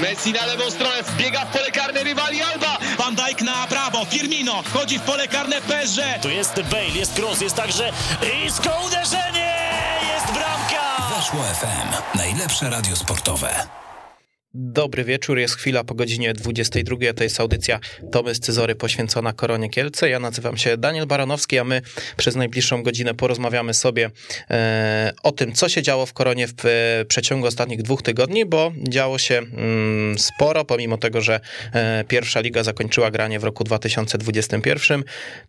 Messi na lewą stronę, wbiega w pole karne rywali Alba. Van Dijk na prawo, Firmino wchodzi w pole karne PSG. Tu jest Bale, jest cross, jest także Isco uderzenie! Jest bramka! Weszło FM. Najlepsze radio sportowe. Dobry wieczór, jest chwila po godzinie 22. To jest audycja Tomy Scyzory poświęcona Koronie Kielce. Ja nazywam się Daniel Baranowski, a my przez najbliższą godzinę porozmawiamy sobie e, o tym, co się działo w Koronie w e, przeciągu ostatnich dwóch tygodni, bo działo się mm, sporo, pomimo tego, że e, pierwsza liga zakończyła granie w roku 2021.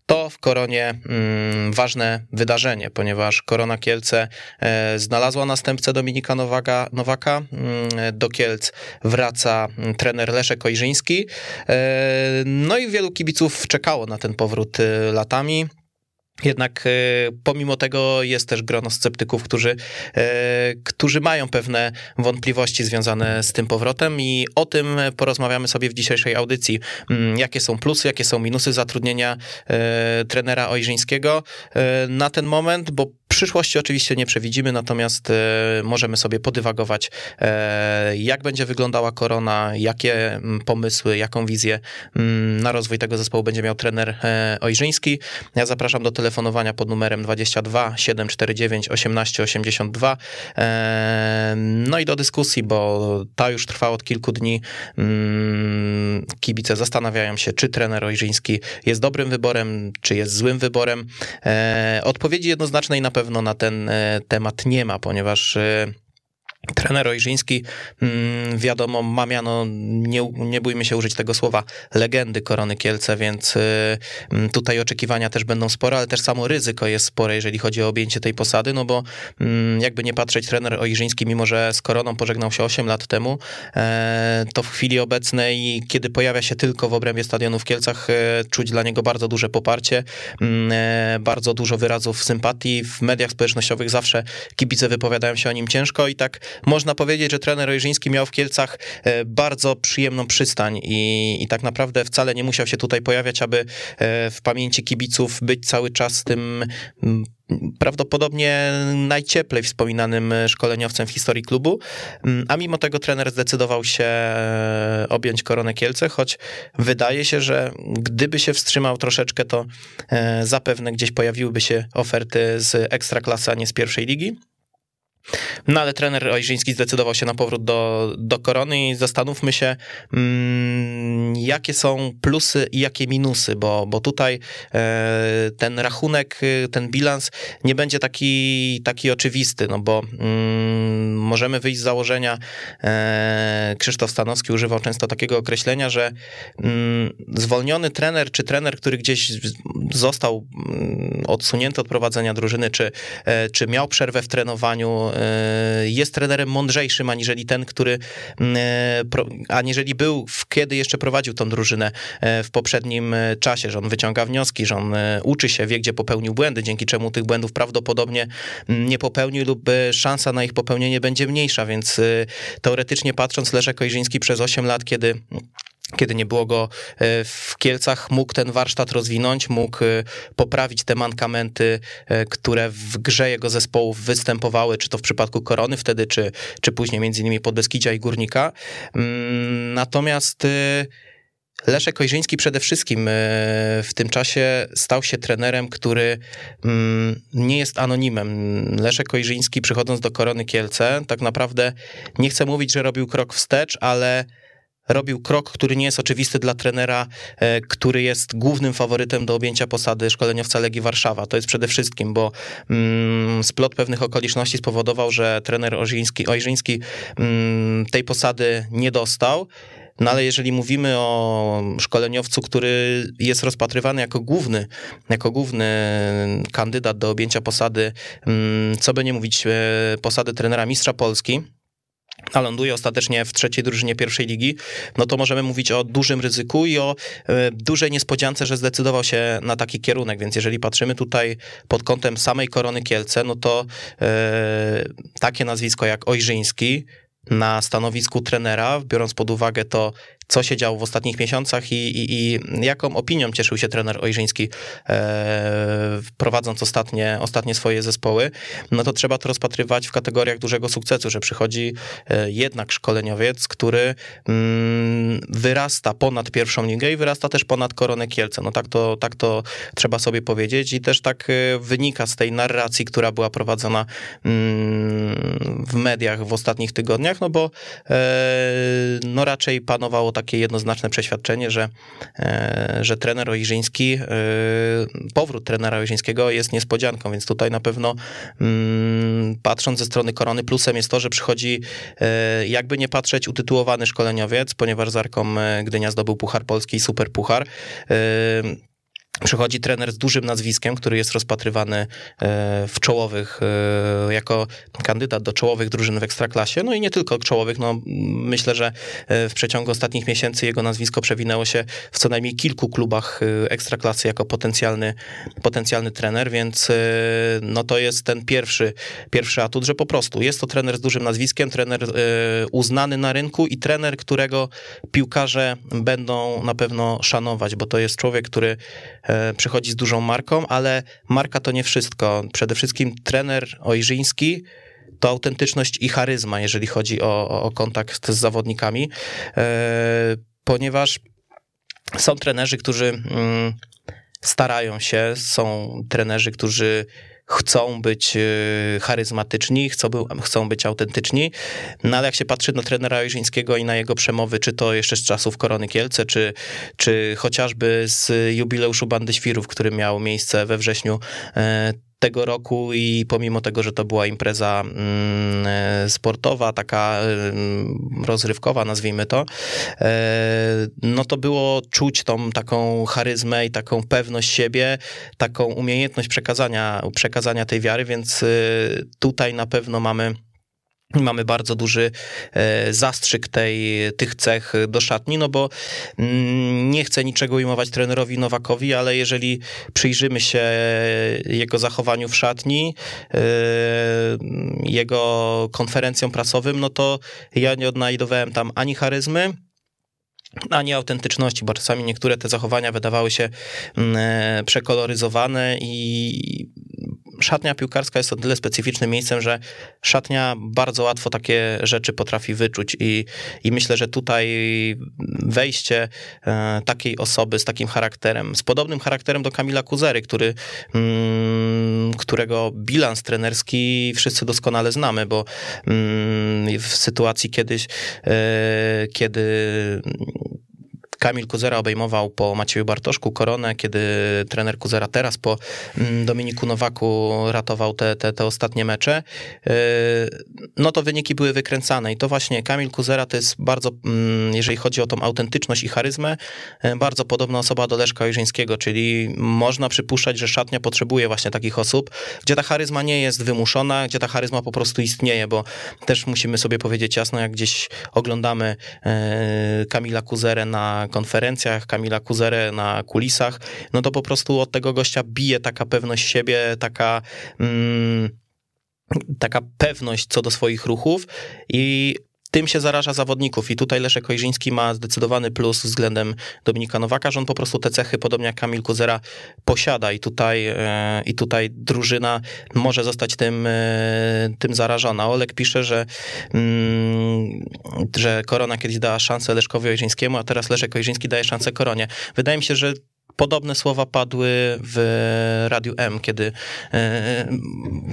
To w Koronie mm, ważne wydarzenie, ponieważ Korona Kielce e, znalazła następcę Dominika Nowaka, Nowaka mm, do Kielc wraca trener Leszek Ojrzyński. E, no i wielu kibiców czekało na ten powrót e, latami. Jednak e, pomimo tego jest też grono sceptyków, którzy, którzy mają pewne wątpliwości związane z tym powrotem i o tym porozmawiamy sobie w dzisiejszej audycji. Mm, jakie są plusy, jakie są minusy zatrudnienia trenera Ojrzyńskiego na ten moment, bo Przyszłości oczywiście nie przewidzimy, natomiast e, możemy sobie podywagować, e, jak będzie wyglądała korona, jakie pomysły, jaką wizję na rozwój tego zespołu będzie miał trener e, Ojrzyński. Ja zapraszam do telefonowania pod numerem 22 749 1882. No i do dyskusji, bo ta już trwa od kilku dni. Kibice zastanawiają się, czy trener Ojrzyński jest dobrym wyborem, czy jest złym wyborem. Odpowiedzi jednoznacznej na pewno na ten e, temat nie ma, ponieważ e, Trener Ojrzyński, mm, wiadomo, ma miano, nie, nie bójmy się użyć tego słowa, legendy Korony Kielce, więc y, mm, tutaj oczekiwania też będą spore, ale też samo ryzyko jest spore, jeżeli chodzi o objęcie tej posady, no bo mm, jakby nie patrzeć, trener Ojrzyński, mimo że z Koroną pożegnał się 8 lat temu, e, to w chwili obecnej, kiedy pojawia się tylko w obrębie stadionu w Kielcach, e, czuć dla niego bardzo duże poparcie, e, bardzo dużo wyrazów sympatii. W mediach społecznościowych zawsze kibice wypowiadają się o nim ciężko i tak można powiedzieć, że trener Ojrzyński miał w Kielcach e, bardzo przyjemną przystań i, i tak naprawdę wcale nie musiał się tutaj pojawiać, aby e, w pamięci kibiców być cały czas tym mm, prawdopodobnie najcieplej wspominanym szkoleniowcem w historii klubu, mm, a mimo tego trener zdecydował się e, objąć koronę Kielce, choć wydaje się, że gdyby się wstrzymał troszeczkę, to zapewne gdzieś pojawiłyby się oferty z ekstraklasy, a nie z pierwszej ligi. No ale trener Ojrzyński zdecydował się na powrót do, do korony i zastanówmy się, mm, jakie są plusy i jakie minusy, bo, bo tutaj e, ten rachunek, ten bilans nie będzie taki, taki oczywisty, no bo mm, możemy wyjść z założenia, e, Krzysztof Stanowski używał często takiego określenia, że mm, zwolniony trener, czy trener, który gdzieś został mm, odsunięty od prowadzenia drużyny, czy, e, czy miał przerwę w trenowaniu, E, jest trenerem mądrzejszym aniżeli ten, który, mm, e, aniżeli był, kiedy jeszcze prowadził tą drużynę e, w poprzednim czasie, że on wyciąga wnioski, że on uczy się, wie, gdzie popełnił błędy, dzięki czemu tych błędów prawdopodobnie mm, nie popełnił lub szansa na ich popełnienie będzie mniejsza, więc teoretycznie patrząc, Leszek Ojrzyński przez 8 lat, kiedy kiedy nie było go e, w Kielcach, mógł ten warsztat rozwinąć, mógł e, poprawić te mankamenty, e, które w grze jego zespołów występowały, czy to w przypadku Korony wtedy, czy, czy później między innymi Podbeskidzia i Górnika. Mm, natomiast Leszek Ojrzyński przede wszystkim w tym czasie stał się trenerem, który mm, nie jest anonimem. Leszek Ojrzyński przychodząc do Korony Kielce, tak naprawdę nie chcę mówić, że robił krok wstecz, ale robił krok, który nie jest oczywisty dla trenera, e, który jest głównym faworytem do objęcia posady szkoleniowca Legii Warszawa. To jest przede wszystkim, bo mm, splot pewnych okoliczności spowodował, że trener Ojrzyński, Ojrzyński mm, tej posady nie dostał. No ale jeżeli mówimy o szkoleniowcu, który jest rozpatrywany jako główny, jako główny kandydat do objęcia posady, mm, co by nie mówić, e, posady trenera mistrza Polski, a ląduje ostatecznie w trzeciej drużynie pierwszej ligi, no to możemy mówić o dużym ryzyku i o e, dużej niespodziance, że zdecydował się na taki kierunek, więc jeżeli patrzymy tutaj pod kątem samej Korony Kielce, no to e, takie nazwisko jak Ojrzyński na stanowisku trenera, biorąc pod uwagę to, co się działo w ostatnich miesiącach i, i, i jaką opinią cieszył się trener Ojrzyński e, prowadząc ostatnie, ostatnie swoje zespoły, no to trzeba to rozpatrywać w kategoriach dużego sukcesu, że przychodzi e, jednak szkoleniowiec, który mm, wyrasta ponad pierwszą ligę i wyrasta też ponad Koronę Kielce. No tak to, tak to trzeba sobie powiedzieć i też tak e, wynika z tej narracji, która była prowadzona mm, w mediach w ostatnich tygodniach, no bo e, no raczej panowało takie jednoznaczne przeświadczenie, że, e, że trener Ojrzyński, e, powrót trenera Ojrzyńskiego jest niespodzianką, więc tutaj na pewno mm, patrząc ze strony korony, plusem jest to, że przychodzi e, jakby nie patrzeć utytułowany szkoleniowiec, ponieważ z Arką Gdynia zdobył Puchar Polski i Super Puchar. Przychodzi trener z dużym nazwiskiem, który jest rozpatrywany e, w czołowych, e, jako kandydat do czołowych drużyn w ekstraklasie. No i nie tylko czołowych. No, myślę, że e, w przeciągu ostatnich miesięcy jego nazwisko przewinęło się w co najmniej kilku klubach ekstraklasy jako potencjalny, potencjalny trener, więc no to jest ten pierwszy, pierwszy atut, że po prostu jest to trener z dużym nazwiskiem, trener uznany na rynku i trener, którego piłkarze będą na pewno szanować, bo to jest człowiek, który przychodzi z dużą marką, ale marka to nie wszystko. Przede wszystkim trener Ojrzyński to autentyczność i charyzma, jeżeli chodzi o, o kontakt z zawodnikami, e, ponieważ są trenerzy, którzy mm, starają się, są trenerzy, którzy chcą być y, charyzmatyczni, chcą, chcą być autentyczni, no ale jak się patrzy na trenera Ojrzyńskiego i na jego przemowy, czy to jeszcze z czasów Korony Kielce, czy, czy chociażby z jubileuszu Bandy Świrów, który miał miejsce we wrześniu e, tego roku i pomimo tego, że to była impreza mm, e, sportowa, taka mm, rozrywkowa, nazwijmy to, e, no to było czuć tą taką charyzmę i taką pewność siebie, taką umiejętność przekazania, przekazania tej wiary, więc e, tutaj na pewno mamy Mamy bardzo duży e, zastrzyk tej, tych cech do szatni, no bo mm, nie chcę niczego ujmować trenerowi Nowakowi, ale jeżeli przyjrzymy się jego zachowaniu w szatni, e, jego konferencjom prasowym, no to ja nie odnajdowałem tam ani charyzmy, ani autentyczności, bo czasami niektóre te zachowania wydawały się mm, e, przekoloryzowane i szatnia piłkarska jest o tyle specyficznym miejscem, że szatnia bardzo łatwo takie rzeczy potrafi wyczuć i, i myślę, że tutaj wejście e, takiej osoby z takim charakterem, z podobnym charakterem do Kamila Kuzery, który, mm, którego bilans trenerski wszyscy doskonale znamy, bo mm, w sytuacji kiedyś, e, kiedy Kamil Kuzera obejmował po Macieju Bartoszku koronę, kiedy trener Kuzera teraz po mm, Dominiku Nowaku ratował te, te, te ostatnie mecze, yy, no to wyniki były wykręcane i to właśnie Kamil Kuzera to jest bardzo, mm, jeżeli chodzi o tą autentyczność i charyzmę, yy, bardzo podobna osoba do Leszka Ojrzyńskiego, czyli można przypuszczać, że szatnia potrzebuje właśnie takich osób, gdzie ta charyzma nie jest wymuszona, gdzie ta charyzma po prostu istnieje, bo też musimy sobie powiedzieć jasno, jak gdzieś oglądamy yy, Kamila Kuzerę na konferencjach, Kamila Kuzerę na kulisach, no to po prostu od tego gościa bije taka pewność siebie, taka... Mm, taka pewność co do swoich ruchów i tym się zaraża zawodników i tutaj Leszek Ojrzyński ma zdecydowany plus względem Dominika Nowaka, że on po prostu te cechy, podobnie jak Kamil Kuzera, posiada i tutaj, e, i tutaj drużyna może zostać tym, e, tym zarażona. Olek pisze, że, mm, że Korona kiedyś dała szansę Leszkowi Ojrzyńskiemu, a teraz Leszek Ojrzyński daje szansę Koronie. Wydaje mi się, że Podobne słowa padły w Radiu M, kiedy e,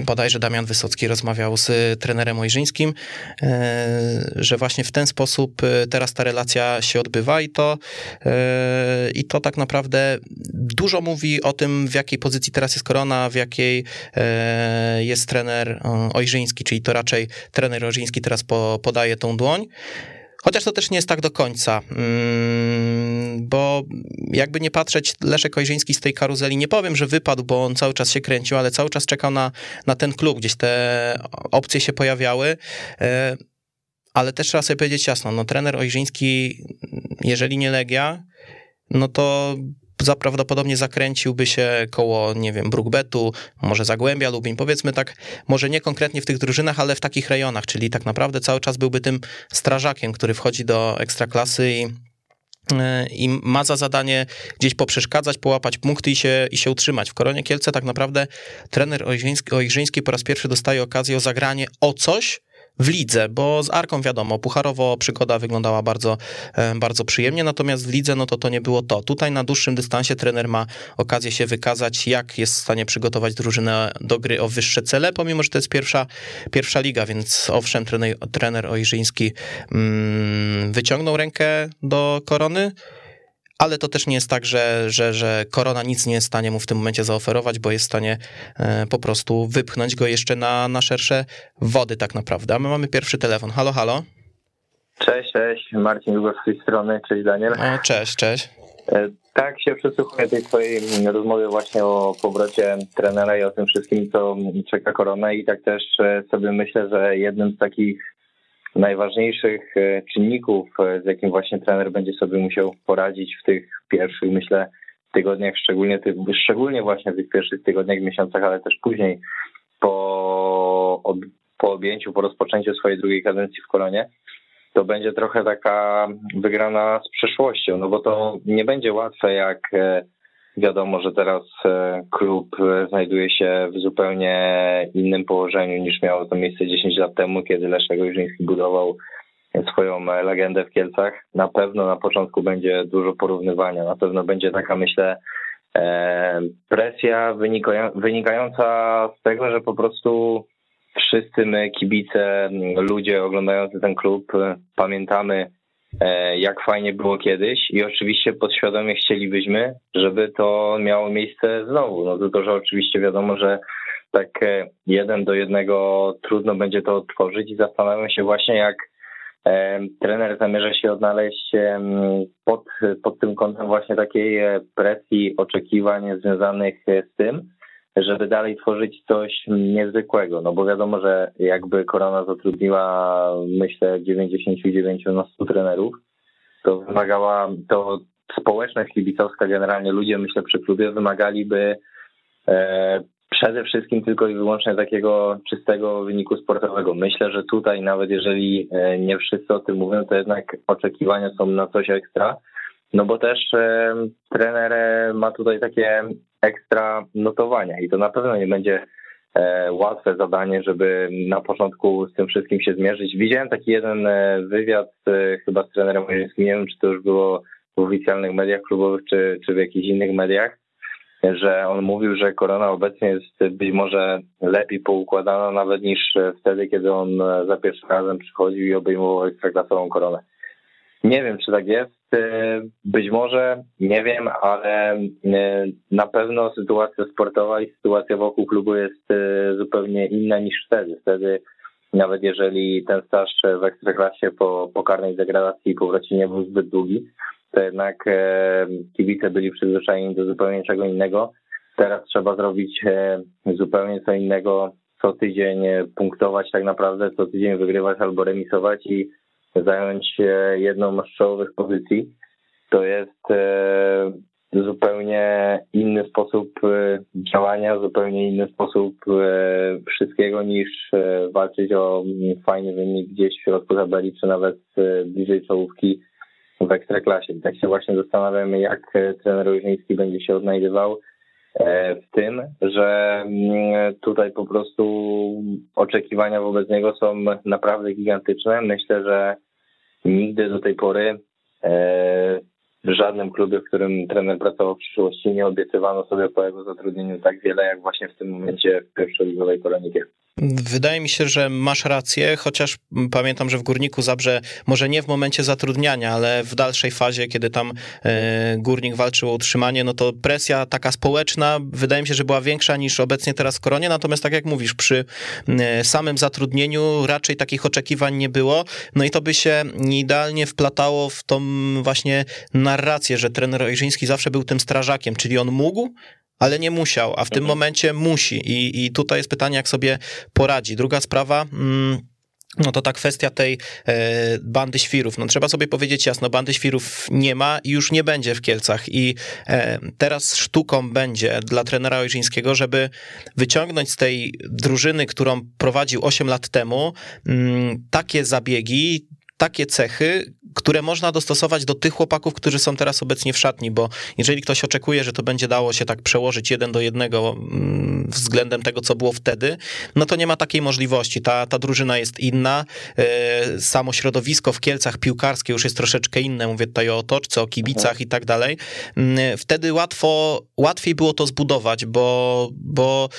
bodajże Damian Wysocki rozmawiał z trenerem Ojrzyńskim, e, że właśnie w ten sposób e, teraz ta relacja się odbywa i to, i to tak naprawdę dużo mówi o tym, w jakiej pozycji teraz jest Korona, w jakiej jest trener Ojrzyński, czyli to raczej trener Ojrzyński teraz podaje tą dłoń. Chociaż to też nie jest tak do końca, mm, bo jakby nie patrzeć, Leszek Ojrzyński z tej karuzeli, nie powiem, że wypadł, bo on cały czas się kręcił, ale cały czas czekał na, na ten klub, gdzieś te opcje się pojawiały, e, ale też trzeba sobie powiedzieć jasno, no trener Ojrzyński, jeżeli nie Legia, no to prawdopodobnie zakręciłby się koło, nie wiem, Brookbetu, może Zagłębia, Lubin, powiedzmy tak, może nie konkretnie w tych drużynach, ale w takich rejonach, czyli tak naprawdę cały czas byłby tym strażakiem, który wchodzi do ekstraklasy i e, i ma za zadanie gdzieś poprzeszkadzać, połapać punkty i się, i się utrzymać. W Koronie Kielce tak naprawdę trener Ojrzyński, Ojrzyński po raz pierwszy dostaje okazję o zagranie o coś, w lidze, bo z Arką wiadomo, pucharowo przygoda wyglądała bardzo, e, bardzo przyjemnie, natomiast w lidze no to to nie było to. Tutaj na dłuższym dystansie trener ma okazję się wykazać, jak jest w stanie przygotować drużynę do gry o wyższe cele, pomimo, że to jest pierwsza, pierwsza liga, więc owszem, trener, trener Ojrzyński mm, wyciągnął rękę do korony, ale to też nie jest tak, że, że, że korona nic nie jest w stanie mu w tym momencie zaoferować, bo jest w stanie e, po prostu wypchnąć go jeszcze na, na szersze wody tak naprawdę. A my mamy pierwszy telefon. Halo, halo. Cześć, cześć. Marcin Długo z tej strony. Cześć Daniel. O, cześć, cześć. E, tak się przysłuchuję tej twojej rozmowy właśnie o powrocie trenera i o tym wszystkim, co czeka korona i tak też e, sobie myślę, że jednym z takich najważniejszych e, czynników, e, z jakim właśnie trener będzie sobie musiał poradzić w tych pierwszych, myślę, tygodniach, szczególnie, tych, szczególnie właśnie w tych pierwszych tygodniach, miesiącach, ale też później po, od, po objęciu, po rozpoczęciu swojej drugiej kadencji w Koronie, to będzie trochę taka wygrana z przeszłością, no bo to nie będzie łatwe, jak e, Wiadomo, że teraz e, klub e, znajduje się w zupełnie innym położeniu niż miało to miejsce 10 lat temu, kiedy Leszek Ojrzyński budował swoją e, legendę w Kielcach. Na pewno na początku będzie dużo porównywania, na pewno będzie taka, myślę, presja wynikająca z tego, że po prostu wszyscy my, kibice, ludzie oglądający ten klub, pamiętamy jak fajnie było kiedyś i oczywiście podświadomie chcielibyśmy, żeby to miało miejsce znowu. No tylko, że oczywiście wiadomo, że tak e, jeden do jednego trudno będzie to odtworzyć i zastanawiam się właśnie, jak e, trener zamierza się odnaleźć pod, pod tym kątem właśnie takiej presji, oczekiwań związanych z tym, żeby dalej tworzyć coś niezwykłego, no bo wiadomo, że jakby korona zatrudniła, myślę, 99 na 100 trenerów, to wymagała, to społeczność kibicowska, generalnie ludzie, myślę, przy klubie wymagaliby e, przede wszystkim tylko i wyłącznie takiego czystego wyniku sportowego. Myślę, że tutaj nawet jeżeli e, nie wszyscy o tym mówią, to jednak oczekiwania są na coś ekstra, no bo też trener ma tutaj takie ekstra notowania i to na pewno nie będzie e, łatwe zadanie, żeby na początku z tym wszystkim się zmierzyć. Widziałem taki jeden e, wywiad e, chyba z trenerem nie wiem czy to już było w oficjalnych mediach klubowych, czy, czy w jakichś innych mediach, że on mówił, że korona obecnie jest być może lepiej poukładana nawet niż wtedy, kiedy on za pierwszym razem przychodził i obejmował ekstraklasową koronę. Nie wiem, czy tak jest. E, być może, nie wiem, ale e, na pewno sytuacja sportowa i sytuacja wokół klubu jest e, zupełnie inna niż wtedy. Wtedy nawet jeżeli ten staż w Ekstraklasie po, po karnej degradacji i powrocie nie był zbyt długi, to jednak kibice byli przyzwyczajeni do zupełnie czego innego. Teraz trzeba zrobić zupełnie co innego, co tydzień punktować tak naprawdę, co tydzień wygrywać albo remisować i zająć jedną z czołowych pozycji. To jest e, zupełnie inny sposób e, działania, zupełnie inny sposób e, wszystkiego niż walczyć o fajny wynik gdzieś w środku tabeli, czy nawet bliżej czołówki w Ekstraklasie. Tak się właśnie zastanawiamy, jak trener Różnicki będzie się odnajdywał w tym, że mm, tutaj po prostu oczekiwania wobec niego są naprawdę gigantyczne. Myślę, że Nigdy do tej pory e, w żadnym klubie, w którym trener pracował w przyszłości, nie obiecywano sobie po jego zatrudnieniu tak wiele, jak właśnie w tym momencie w pierwszoligowej Koronikie. Wydaje mi się, że masz rację, chociaż pamiętam, że w Górniku Zabrze, może nie w momencie zatrudniania, ale w dalszej fazie, kiedy tam e, Górnik walczył o utrzymanie, no to presja taka społeczna wydaje mi się, że była większa niż obecnie teraz w Koronie, natomiast tak jak mówisz, przy samym zatrudnieniu raczej takich oczekiwań nie było, no i to by się idealnie wplatało w tą właśnie narrację, że trener Ojrzyński zawsze był tym strażakiem, czyli on mógł, ale nie musiał, a w tym mhm. momencie musi. I, I tutaj jest pytanie, jak sobie poradzi. Druga sprawa. Mm, no to ta kwestia tej e, bandy świrów. No trzeba sobie powiedzieć jasno, bandy świrów nie ma i już nie będzie w Kielcach i e, teraz sztuką będzie dla trenera Ojrzyńskiego, żeby wyciągnąć z tej drużyny, którą prowadził 8 lat temu, m, mm, takie zabiegi, takie cechy, które można dostosować do tych chłopaków, którzy są teraz obecnie w szatni, bo jeżeli ktoś oczekuje, że to będzie dało się tak przełożyć jeden do jednego mm, względem tego, co było wtedy, no to nie ma takiej możliwości. Ta, ta drużyna jest inna, e, samo środowisko w Kielcach piłkarskie już jest troszeczkę inne, mówię tutaj o otoczce, o kibicach i tak dalej. Mm, wtedy łatwo, łatwiej było to zbudować, bo, bo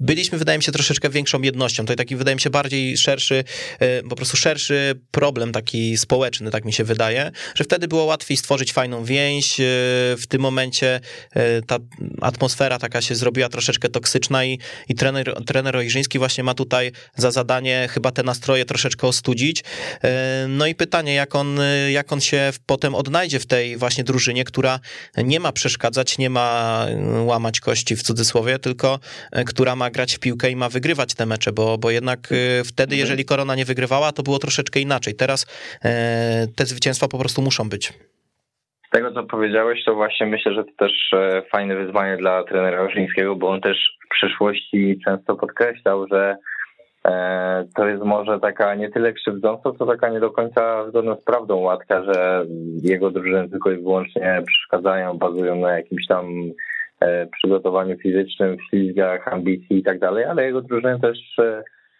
byliśmy, wydaje mi się, troszeczkę większą jednością. To taki, wydaje mi się, bardziej szerszy, e, po prostu szerszy problem taki społeczny, tak mi się wydaje, że wtedy było łatwiej stworzyć fajną więź. E, w tym momencie e, ta atmosfera taka się zrobiła troszeczkę toksyczna i, i trener, trener Ojrzyński właśnie ma tutaj za zadanie chyba te nastroje troszeczkę ostudzić. E, no i pytanie, jak on, jak on się potem odnajdzie w tej właśnie drużynie, która nie ma przeszkadzać, nie ma łamać kości w cudzysłowie, tylko która ma grać w piłkę i ma wygrywać te mecze, bo, bo jednak wtedy, mhm. jeżeli Korona nie wygrywała, to było troszeczkę inaczej. Teraz te zwycięstwa po prostu muszą być. Z tego, co powiedziałeś, to właśnie myślę, że to też e, fajne wyzwanie dla trenera Orzyńskiego, bo on też w przyszłości często podkreślał, że e, to jest może taka nie tyle krzywdząca, co taka nie do końca zgodna z prawdą łatka, że jego drużyny tylko i wyłącznie przeszkadzają, bazują na jakimś tam e, przygotowaniu fizycznym, ślizgach, ambicji i tak dalej, ale jego drużyny też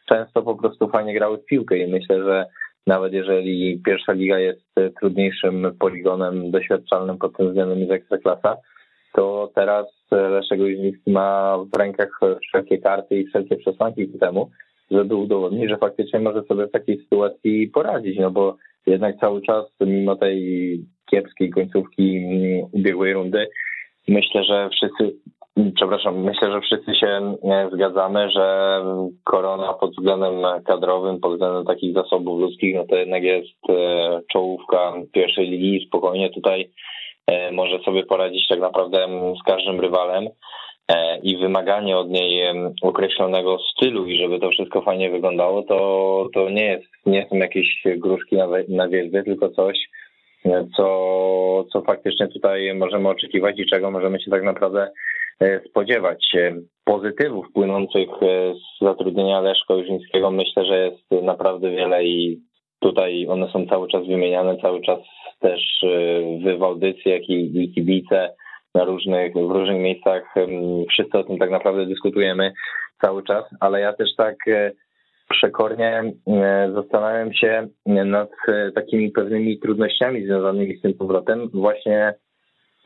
często po prostu fajnie grały w piłkę i myślę, że nawet jeżeli pierwsza liga jest trudniejszym poligonem doświadczalnym pod tym względem niż Ekstraklasa, to teraz Leszek Łyźnicki ma w rękach wszelkie karty i wszelkie przesłanki ku temu, żeby udowodnić, że faktycznie może sobie w takiej sytuacji poradzić, no bo jednak cały czas, mimo tej kiepskiej końcówki ubiegłej rundy, myślę, że wszyscy Przepraszam, myślę, że wszyscy się zgadzamy, że korona pod względem kadrowym, pod względem takich zasobów ludzkich, no to jednak jest e, czołówka pierwszej ligi. Spokojnie tutaj e, może sobie poradzić tak naprawdę z każdym rywalem e, i wymaganie od niej określonego stylu i żeby to wszystko fajnie wyglądało, to, to nie, jest, nie są jakieś gruszki na, na tylko coś, co, co faktycznie tutaj możemy oczekiwać i czego możemy się tak naprawdę E, spodziewać się pozytywów płynących e, z zatrudnienia Leszka Jużyńskiego. Myślę, że jest naprawdę wiele i tutaj one są cały czas wymieniane, cały czas też e, wy w audycjach i, i kibice na różnych, w różnych miejscach. Wszyscy o tym tak naprawdę dyskutujemy cały czas, ale ja też tak przekornie zastanawiam się nad takimi pewnymi trudnościami związanymi z tym powrotem właśnie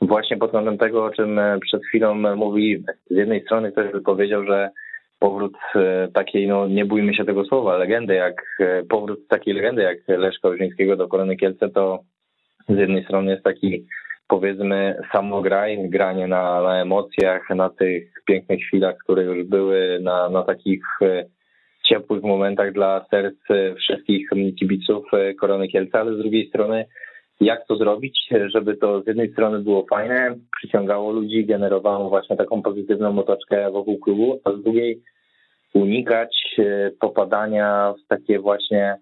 Właśnie pod kątem tego, o czym e, przed chwilą mówiliśmy. Z jednej strony ktoś by powiedział, że powrót e, takiej, no nie bójmy się tego słowa, legendy, jak e, powrót takiej legendy jak Leszka Ojrzyńskiego do Korony Kielce, to z jednej strony jest taki powiedzmy samograj, granie na, na emocjach, na tych pięknych chwilach, które już były, na, na takich ciepłych momentach dla serc wszystkich kibiców Korony Kielce, ale z drugiej strony jak to zrobić, żeby to z jednej strony było fajne, przyciągało ludzi, generowało właśnie taką pozytywną otoczkę wokół klubu, a z drugiej unikać e, popadania w takie właśnie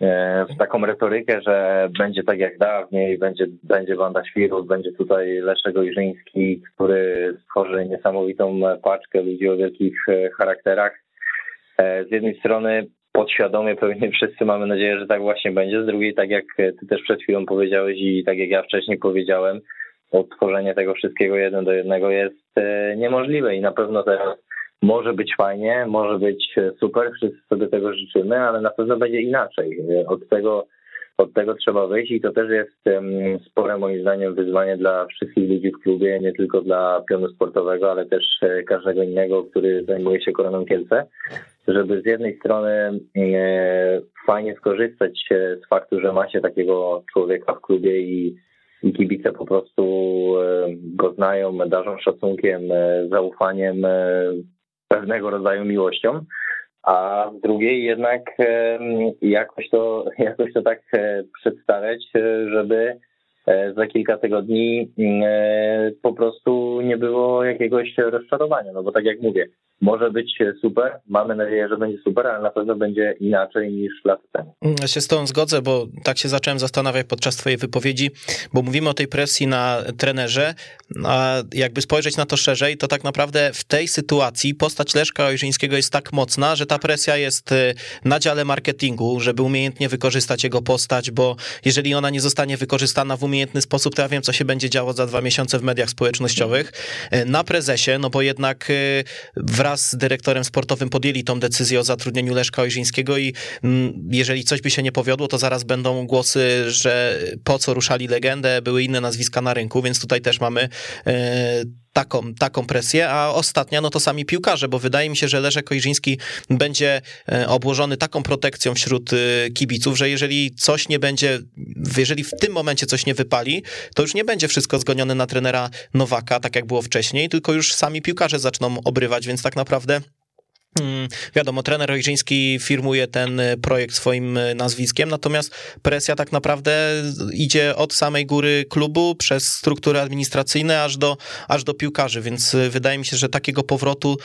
e, w taką retorykę, że będzie tak jak dawniej, będzie, będzie banda świrów, będzie tutaj Leszek Ojrzyński, który stworzy niesamowitą paczkę ludzi o wielkich e, charakterach. Z jednej strony podświadomie pewnie wszyscy mamy nadzieję, że tak właśnie będzie. Z drugiej, tak jak ty też przed chwilą powiedziałeś i tak jak ja wcześniej powiedziałem, odtworzenie tego wszystkiego jeden do jednego jest e, niemożliwe i na pewno teraz może być fajnie, może być super, wszyscy sobie tego życzymy, ale na pewno będzie inaczej. Od tego, od tego trzeba wyjść i to też jest spore moim zdaniem wyzwanie dla wszystkich ludzi w klubie, nie tylko dla pionu sportowego, ale też e, każdego innego, który zajmuje się koroną Kielce, żeby z jednej strony e, fajnie skorzystać z faktu, że ma się takiego człowieka w klubie i, i kibice po prostu e, go znają, darzą szacunkiem, e, zaufaniem, pewnego rodzaju miłością, a z drugiej jednak jakoś to, jakoś to tak przedstawiać, żeby e, za kilka tygodni e, po prostu nie było jakiegoś rozczarowania, no bo tak jak mówię, może być super, mamy nadzieję, że będzie super, ale na pewno będzie inaczej niż lat temu. Ja się z tą zgodzę, bo tak się zacząłem zastanawiać podczas twojej wypowiedzi, bo mówimy o tej presji na trenerze, a jakby spojrzeć na to szerzej, to tak naprawdę w tej sytuacji postać Leszka Ojrzyńskiego jest tak mocna, że ta presja jest y, na dziale marketingu, żeby umiejętnie wykorzystać jego postać, bo jeżeli ona nie zostanie wykorzystana w umiejętny sposób, to ja wiem, co się będzie działo za dwa miesiące w mediach społecznościowych. Y, na prezesie, no bo jednak y, wraz z dyrektorem sportowym podjęli tą decyzję o zatrudnieniu Leszka Ojrzyńskiego i mm, jeżeli coś by się nie powiodło, to zaraz będą głosy, że po co ruszali legendę, były inne nazwiska na rynku, więc tutaj też mamy e, taką, taką presję, a ostatnia no to sami piłkarze, bo wydaje mi się, że Leszek Ojrzyński będzie e, obłożony taką protekcją wśród e, kibiców, że jeżeli coś nie będzie, jeżeli w tym momencie coś nie wypali, to już nie będzie wszystko zgonione na trenera Nowaka, tak jak było wcześniej, tylko już sami piłkarze zaczną obrywać, więc tak naprawdę wiadomo, trener Ojrzyński firmuje ten e, projekt swoim e, nazwiskiem, natomiast presja tak naprawdę idzie od samej góry klubu przez struktury administracyjne aż do, aż do piłkarzy, więc e, wydaje mi się, że takiego powrotu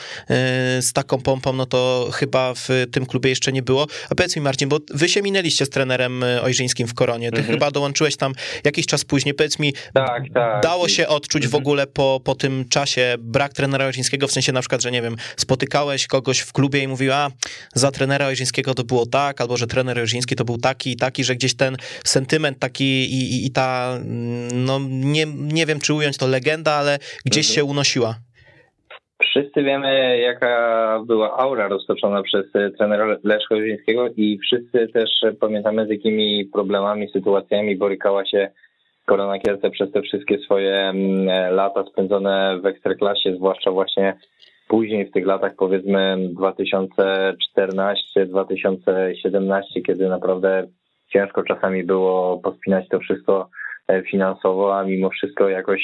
z taką pompą, no to chyba w tym klubie jeszcze nie było. A powiedz mi Marcin, bo wy się minęliście z trenerem Ojrzyńskim w Koronie, ty mhm. chyba dołączyłeś tam jakiś czas później, powiedz mi, tak, tak. dało się odczuć mhm. w ogóle po, po tym czasie brak trenera Ojrzyńskiego, w sensie na przykład, że nie wiem, spotykałeś kogoś w klubie i mówiła, za trenera Ojrzyńskiego to było tak, albo że trener Ojrzyński to był taki i taki, że gdzieś ten sentyment taki i, i, i ta, no nie, nie wiem czy ująć to legenda, ale gdzieś mhm. się unosiła. Wszyscy wiemy, jaka była aura roztoczona przez trenera Leszka Ojrzyńskiego i wszyscy też pamiętamy, z jakimi problemami, sytuacjami borykała się Korona Kielce przez te wszystkie swoje mm, lata spędzone w Ekstraklasie, zwłaszcza właśnie później w tych latach powiedzmy 2014-2017, kiedy naprawdę ciężko czasami było pospinać to wszystko e, finansowo, a mimo wszystko jakoś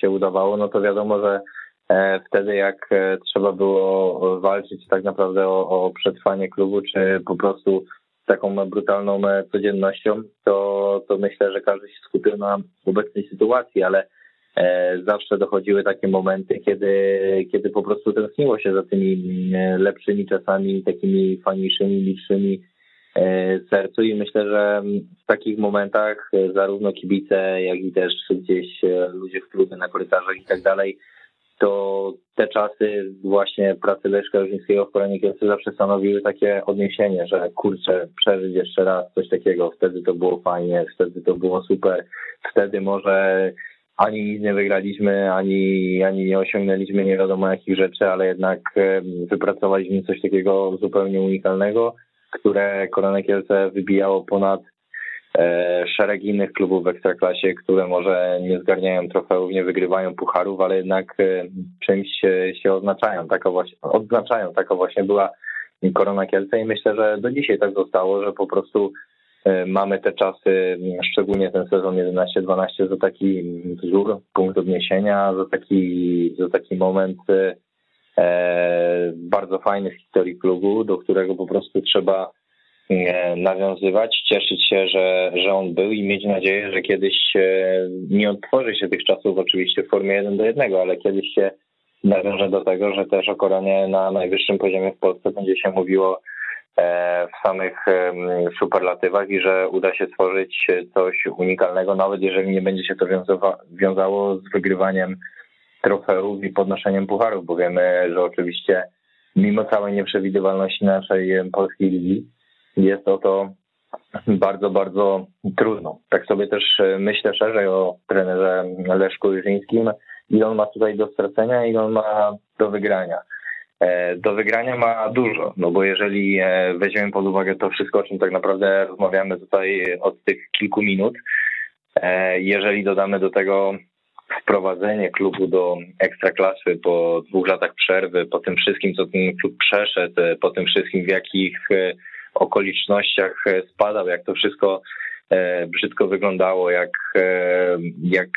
się udawało, no to wiadomo, że e, wtedy jak e, trzeba było walczyć tak naprawdę o, o przetrwanie klubu, czy po prostu taką brutalną codziennością, to, to myślę, że każdy się skupił na obecnej sytuacji, ale E, zawsze dochodziły takie momenty, kiedy, kiedy po prostu tęskniło się za tymi e, lepszymi czasami, takimi fajniejszymi, licznymi e, sercu. I myślę, że w takich momentach zarówno kibice, jak i też gdzieś ludzie w klubie, na korytarzach i tak dalej, to te czasy właśnie pracy Leszka Różyńskiego w Koronie Kielce zawsze stanowiły takie odniesienie, że kurczę, przeżyć jeszcze raz coś takiego, wtedy to było fajnie, wtedy to było super, wtedy może ani nic nie wygraliśmy, ani, ani nie osiągnęliśmy nie wiadomo jakich rzeczy, ale jednak wypracowaliśmy coś takiego zupełnie unikalnego, które Korona Kielce wybijało ponad e, szereg innych klubów w Ekstraklasie, które może nie zgarniają trofeów, nie wygrywają pucharów, ale jednak e, czymś się oznaczają. Taka właśnie, odznaczają. Taka właśnie była Korona Kielce i myślę, że do dzisiaj tak zostało, że po prostu E, mamy te czasy, szczególnie ten sezon 11-12, za taki wzór, punkt odniesienia, za taki, za taki moment e, bardzo fajny w historii klubu, do którego po prostu trzeba e, nawiązywać, cieszyć się, że, że on był i mieć nadzieję, że kiedyś nie odtworzy się tych czasów oczywiście w formie 1 do 1, ale kiedyś się nawiąże do tego, że też o koronie na najwyższym poziomie w Polsce będzie się mówiło E, w samych superlatywach i że uda się stworzyć coś unikalnego, nawet jeżeli nie będzie się to wiązało z wygrywaniem trofeów i podnoszeniem pucharów, bo wiemy, że oczywiście mimo całej nieprzewidywalności naszej polskiej ligi jest o to bardzo, bardzo trudno. Tak sobie też e, myślę szerzej o trenerze Leszku Jurzyńskim, ile on ma tutaj do stracenia, ile on ma do wygrania. E, do wygrania ma dużo, no bo jeżeli e, weźmiemy pod uwagę to wszystko, o czym tak naprawdę rozmawiamy tutaj od tych kilku minut, e, jeżeli dodamy do tego wprowadzenie klubu do ekstraklasy po dwóch latach przerwy, po tym wszystkim, co ten klub przeszedł, po tym wszystkim, w jakich okolicznościach spadał, jak to wszystko brzydko wyglądało, jak, e, jak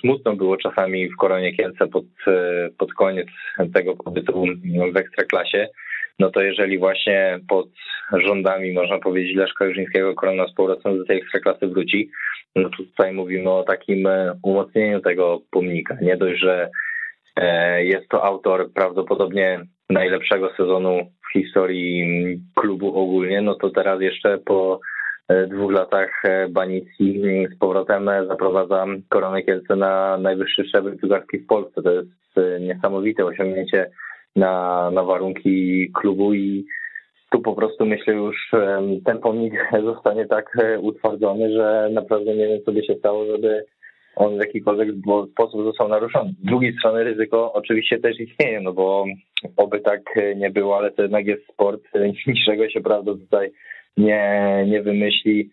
smutno było czasami w Koronie Kielce pod, e, pod koniec tego pobytu w Ekstraklasie, no to jeżeli właśnie pod rządami, można powiedzieć, Leszka Jurzyńskiego Korona z powrotem do tej Ekstraklasy wróci, no to tutaj mówimy o takim umocnieniu tego pomnika. Nie dość, że jest to autor prawdopodobnie najlepszego sezonu w historii klubu ogólnie, no to teraz jeszcze po dwóch latach banicji z powrotem zaprowadza Koronę Kielce na najwyższy szczebel piłkarski w Polsce. To jest niesamowite osiągnięcie na, na warunki klubu i tu po prostu myślę już ten pomnik zostanie tak e, utwardzony, że naprawdę nie wiem, co by się stało, żeby on w jakikolwiek sposób został naruszony. Z drugiej strony ryzyko oczywiście też istnieje, no bo oby tak nie było, ale to jednak jest sport, niczego się prawda tutaj nie, nie wymyśli,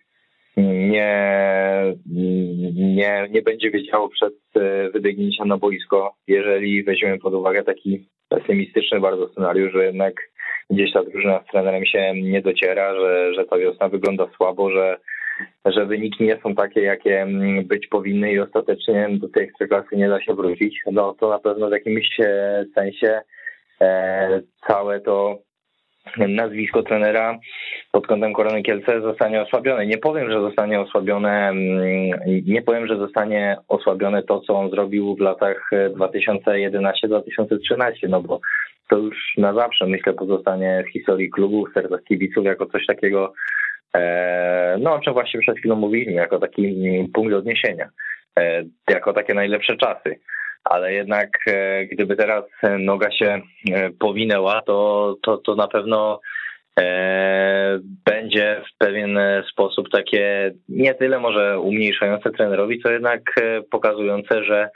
nie, nie, nie będzie wiedziało przed e, wybiegnięciem na boisko, jeżeli weźmiemy pod uwagę taki pesymistyczny bardzo scenariusz, że jednak gdzieś ta drużyna z trenerem się nie dociera, że, że ta wiosna wygląda słabo, że, że wyniki nie są takie, jakie być powinny i ostatecznie do tej ekstraklasy nie da się wrócić, no to na pewno w jakimś e, sensie e, całe to nazwisko trenera pod kątem Korony Kielce zostanie osłabione. Nie powiem, że zostanie osłabione, mm, nie powiem, że zostanie osłabione to, co on zrobił w latach 2011-2013, no bo to już na zawsze myślę pozostanie w historii klubu, w sercach kibiców jako coś takiego, e, no o czym właśnie przed chwilą mówiliśmy, jako taki punkt odniesienia, e, jako takie najlepsze czasy ale jednak e, gdyby teraz noga się e, powinęła, to, to, to na pewno e, będzie w pewien sposób takie nie tyle może umniejszające trenerowi, co jednak pokazujące, że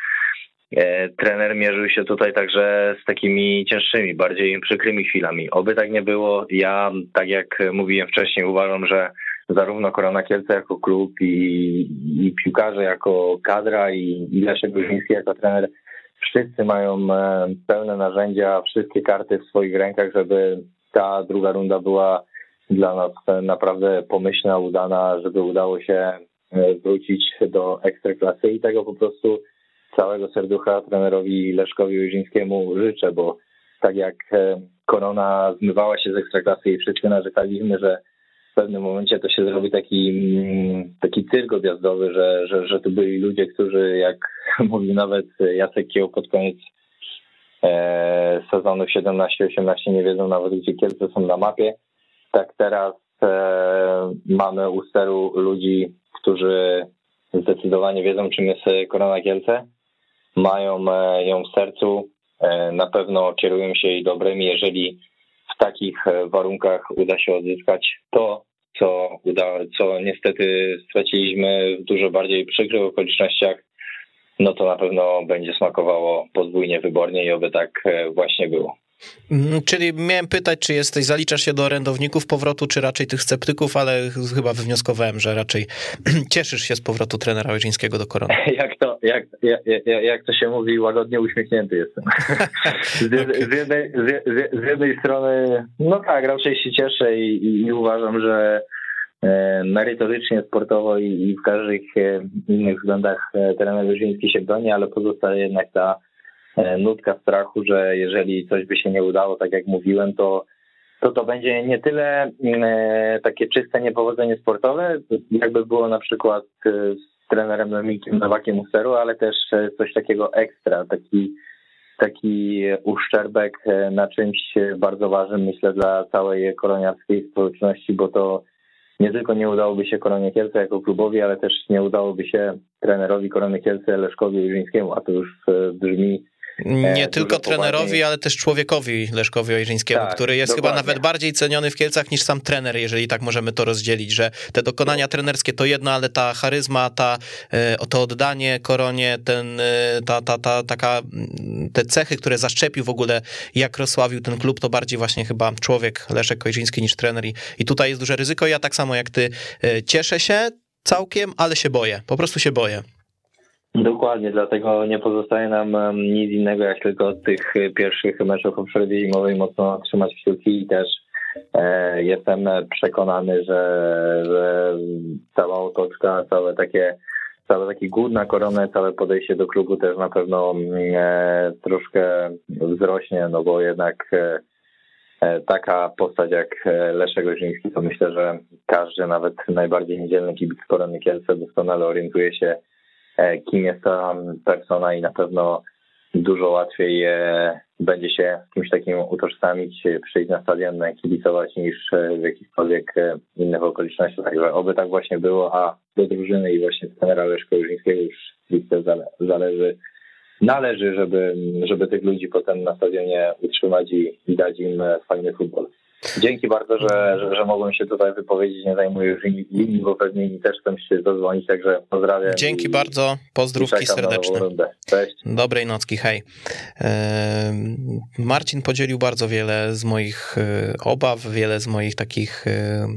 trener mierzył się tutaj także z takimi cięższymi, bardziej przykrymi chwilami. Oby tak nie było. Ja, tak jak mówiłem wcześniej, uważam, że zarówno Korona Kielce jako klub i, i piłkarze jako kadra i, i Leszek Gruziński jako trener. Wszyscy mają e, pełne narzędzia, wszystkie karty w swoich rękach, żeby ta druga runda była dla nas naprawdę pomyślna, udana, żeby udało się e, wrócić do ekstraklasy. I tego po prostu całego serducha trenerowi Leszkowi Łyżyńskiemu życzę, bo tak jak e, korona zmywała się z ekstraklasy i wszyscy narzekaliśmy, że pewnym momencie to się zrobi taki, mm, taki cyrk objazdowy, że, że, że to byli ludzie, którzy, jak mówił nawet Jacek Kieł pod koniec e, sezonu 17-18, nie wiedzą nawet, gdzie Kielce są na mapie. Tak teraz e, mamy u steru ludzi, którzy zdecydowanie wiedzą, czym jest Korona Kielce. Mają e, ją w sercu. E, na pewno kierują się jej dobrymi. Jeżeli w takich e, warunkach uda się odzyskać to, co, uda, co niestety straciliśmy w dużo bardziej przykrych okolicznościach, no to na pewno będzie smakowało podwójnie wybornie i oby tak e, właśnie było. Mm, czyli miałem pytać, czy jesteś, zaliczasz się do orędowników powrotu, czy raczej tych sceptyków, ale chyba wywnioskowałem, że raczej cieszysz się z powrotu trenera Łyżyńskiego do korony. Jak to, jak, jak, jak to się mówi, łagodnie uśmiechnięty jestem. Z, okay. z, jednej, z, z, jednej strony, no tak, raczej się cieszę i, i, uważam, że e, merytorycznie, sportowo i, i w każdych e, innych względach e, trener Łyżyński się broni, ale pozostaje jednak ta nutka strachu, że jeżeli coś by się nie udało, tak jak mówiłem, to to, to będzie nie tyle e, takie czyste niepowodzenie sportowe, jakby było na przykład e, z trenerem Domikiem Nowakiem Usteru, ale też coś takiego ekstra, taki, taki uszczerbek na czymś bardzo ważnym, myślę, dla całej koroniarskiej społeczności, bo to nie tylko nie udałoby się Koronie Kielce jako klubowi, ale też nie udałoby się trenerowi Korony Kielce Leszkowi Jurzyńskiemu, a to już brzmi nie e, tylko trenerowi, ale też człowiekowi Leszkowi Ojrzyńskiemu, tak, który jest dokładnie. chyba nawet bardziej ceniony w Kielcach niż sam trener, jeżeli tak możemy to rozdzielić, że te dokonania no. trenerskie to jedno, ale ta charyzma, ta, e, to oddanie koronie, ten, e, ta, ta, ta, taka, mm, te cechy, które zaszczepił w ogóle, jak rozsławił ten klub, to bardziej właśnie chyba człowiek Leszek Ojrzyński niż trener i, i tutaj jest duże ryzyko. Ja tak samo jak ty cieszę się całkiem, ale się boję, po prostu się boję. Dokładnie, dlatego nie pozostaje nam nic innego, jak tylko tych pierwszych meczów o przerwie zimowej mocno trzymać kciuki i też e, jestem przekonany, że, że cała otoczka, całe takie całe taki głód na koronę, całe podejście do klubu też na pewno e, troszkę wzrośnie, no bo jednak e, taka postać jak Leszek Ojrzyński, to myślę, że każdy, nawet najbardziej niedzielny kibic Korony Kielce doskonale orientuje się, kim jest ta persona i na pewno dużo łatwiej będzie się z kimś takim utożsamić, przyjść na stadion, kibicować niż w jakichkolwiek innych okolicznościach. Także oby tak właśnie było, a do drużyny i właśnie trenera Leszka Łużyńskiego już stricte zależy, należy, żeby, żeby tych ludzi potem na stadionie utrzymać i, i dać im fajny futbol. Dzięki bardzo, że, że, że mogłem się tutaj wypowiedzieć. Nie zajmuję już linii, bo pewnie inni też chcą się zadzwonić, także pozdrawiam. Dzięki i, bardzo, pozdrówki serdeczne. Cześć. Dobrej nocki, hej. Marcin podzielił bardzo wiele z moich e, obaw, wiele z moich takich e,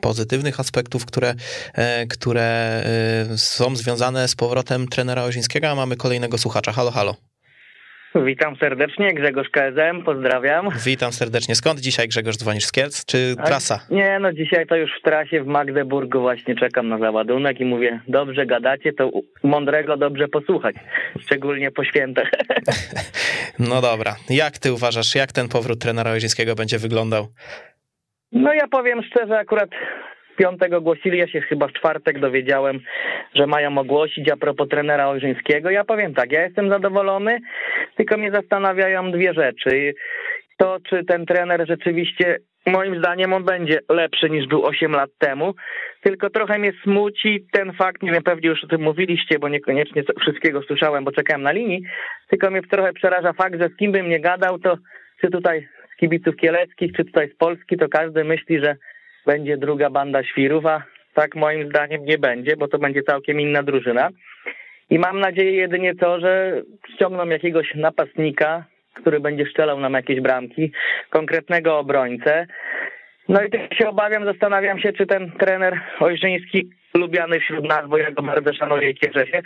pozytywnych aspektów, które, e, które są związane z powrotem trenera Ozińskiego, a mamy kolejnego słuchacza. Halo, halo. Witam serdecznie, Grzegorz KSM, pozdrawiam. Witam serdecznie. Skąd dzisiaj Grzegorz dzwonisz z Kielc, czy trasa? Nie, no dzisiaj to już w trasie w Magdeburgu właśnie czekam na załadunek i mówię, dobrze gadacie, to mądrego dobrze posłuchać, szczególnie po świętach. No dobra. Jak ty uważasz, jak ten powrót trenera Ojrzyńskiego będzie wyglądał? No ja powiem szczerze, akurat piątego głosili, ja się chyba w czwartek dowiedziałem, że mają ogłosić a propos trenera Ojrzyńskiego. Ja powiem tak, ja jestem zadowolony, tylko mnie zastanawiają dwie rzeczy. To, czy ten trener rzeczywiście, moim zdaniem, on będzie lepszy niż był 8 lat temu, tylko trochę mnie smuci ten fakt, nie wiem, pewnie już o tym mówiliście, bo niekoniecznie wszystkiego słyszałem, bo czekałem na linii, tylko mnie trochę przeraża fakt, że z kim bym nie gadał, to czy tutaj z kibiców kieleckich, czy tutaj z Polski, to każdy myśli, że będzie druga banda świrów, a tak moim zdaniem nie będzie, bo to będzie całkiem inna drużyna. I mam nadzieję jedynie to, że ściągną jakiegoś napastnika, który będzie strzelał nam jakieś bramki, konkretnego obrońcę. No i tak się obawiam, zastanawiam się, czy ten trener Ojrzyński lubiany wśród nas, bo ja go bardzo szanuję i cieszę się,